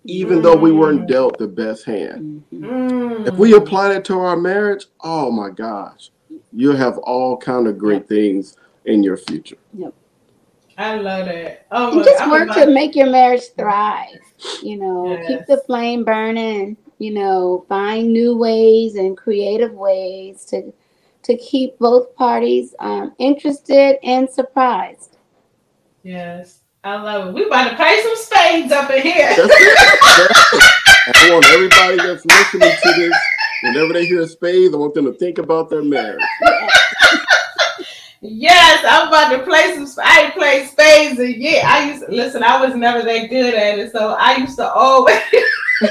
even though we weren't dealt the best hand. Mm. If we apply that to our marriage, oh my gosh, you'll have all kind of great things in your future. Yep. I love that. Oh And just I'm work about- to make your marriage thrive. You know, keep the flame burning. You know, find new ways and creative ways to to keep both parties um, interested and surprised. Yes, I love it. We about to play some spades up in here. That's it. That's it. I want everybody that's listening to this, whenever they hear spades, I want them to think about their marriage. Yes, I'm about to play some. I ain't played spades and yeah, I used to listen. I was never that good at it, so I used to always. and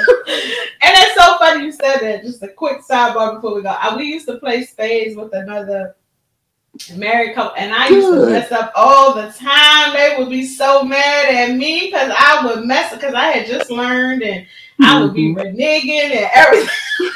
it's so funny you said that. Just a quick sidebar before we go. I, we used to play spades with another married couple, and I used to mess up all the time. They would be so mad at me because I would mess because I had just learned and I would be mm-hmm. reneging and everything.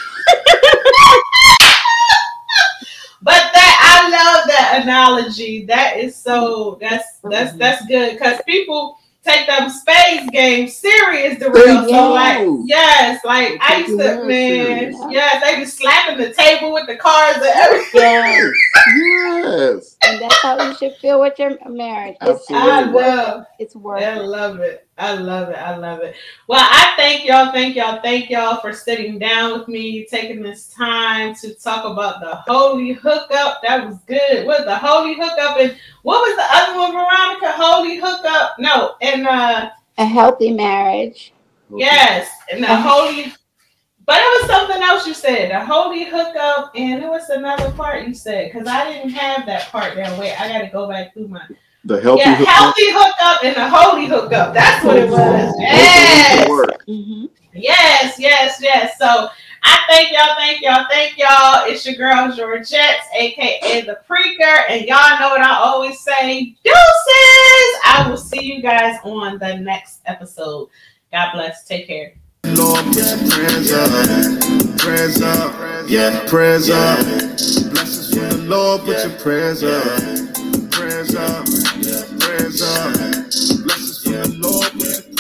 But that I love that analogy. That is so that's that's mm-hmm. that's good because people take them spades games serious. The real They so like yes, like I They used to man serious. yes they be slapping the table with the cards and everything. Yes, Yes. and that's how you should feel with your marriage. It's, Absolutely. I it's worth love it. It's worth I it. love it. I love it. I love it. Well, I thank y'all, thank y'all, thank y'all for sitting down with me, taking this time to talk about the holy hookup. That was good. What the holy hookup and what was the other one, Veronica? Holy hookup. No, and uh A healthy marriage. yes, and the holy but it was something else you said. The holy hookup, and it was another part you said, because I didn't have that part down. Wait, I gotta go back through my The healthy yeah, hookup healthy hookup and the holy hookup. That's what it was. Yes. to work. Mhm. Yes, yes, yes. So I thank y'all, thank y'all, thank y'all. It's your girl Georgette, aka the Preaker, and y'all know what I always say. Deuces. I will see you guys on the next episode. God bless. Take care. Lord, put your prayers up, prayers up, yeah, prayers up. Blessings from the Lord, put your prayers up, prayers up, hands up. Blessings from the Lord.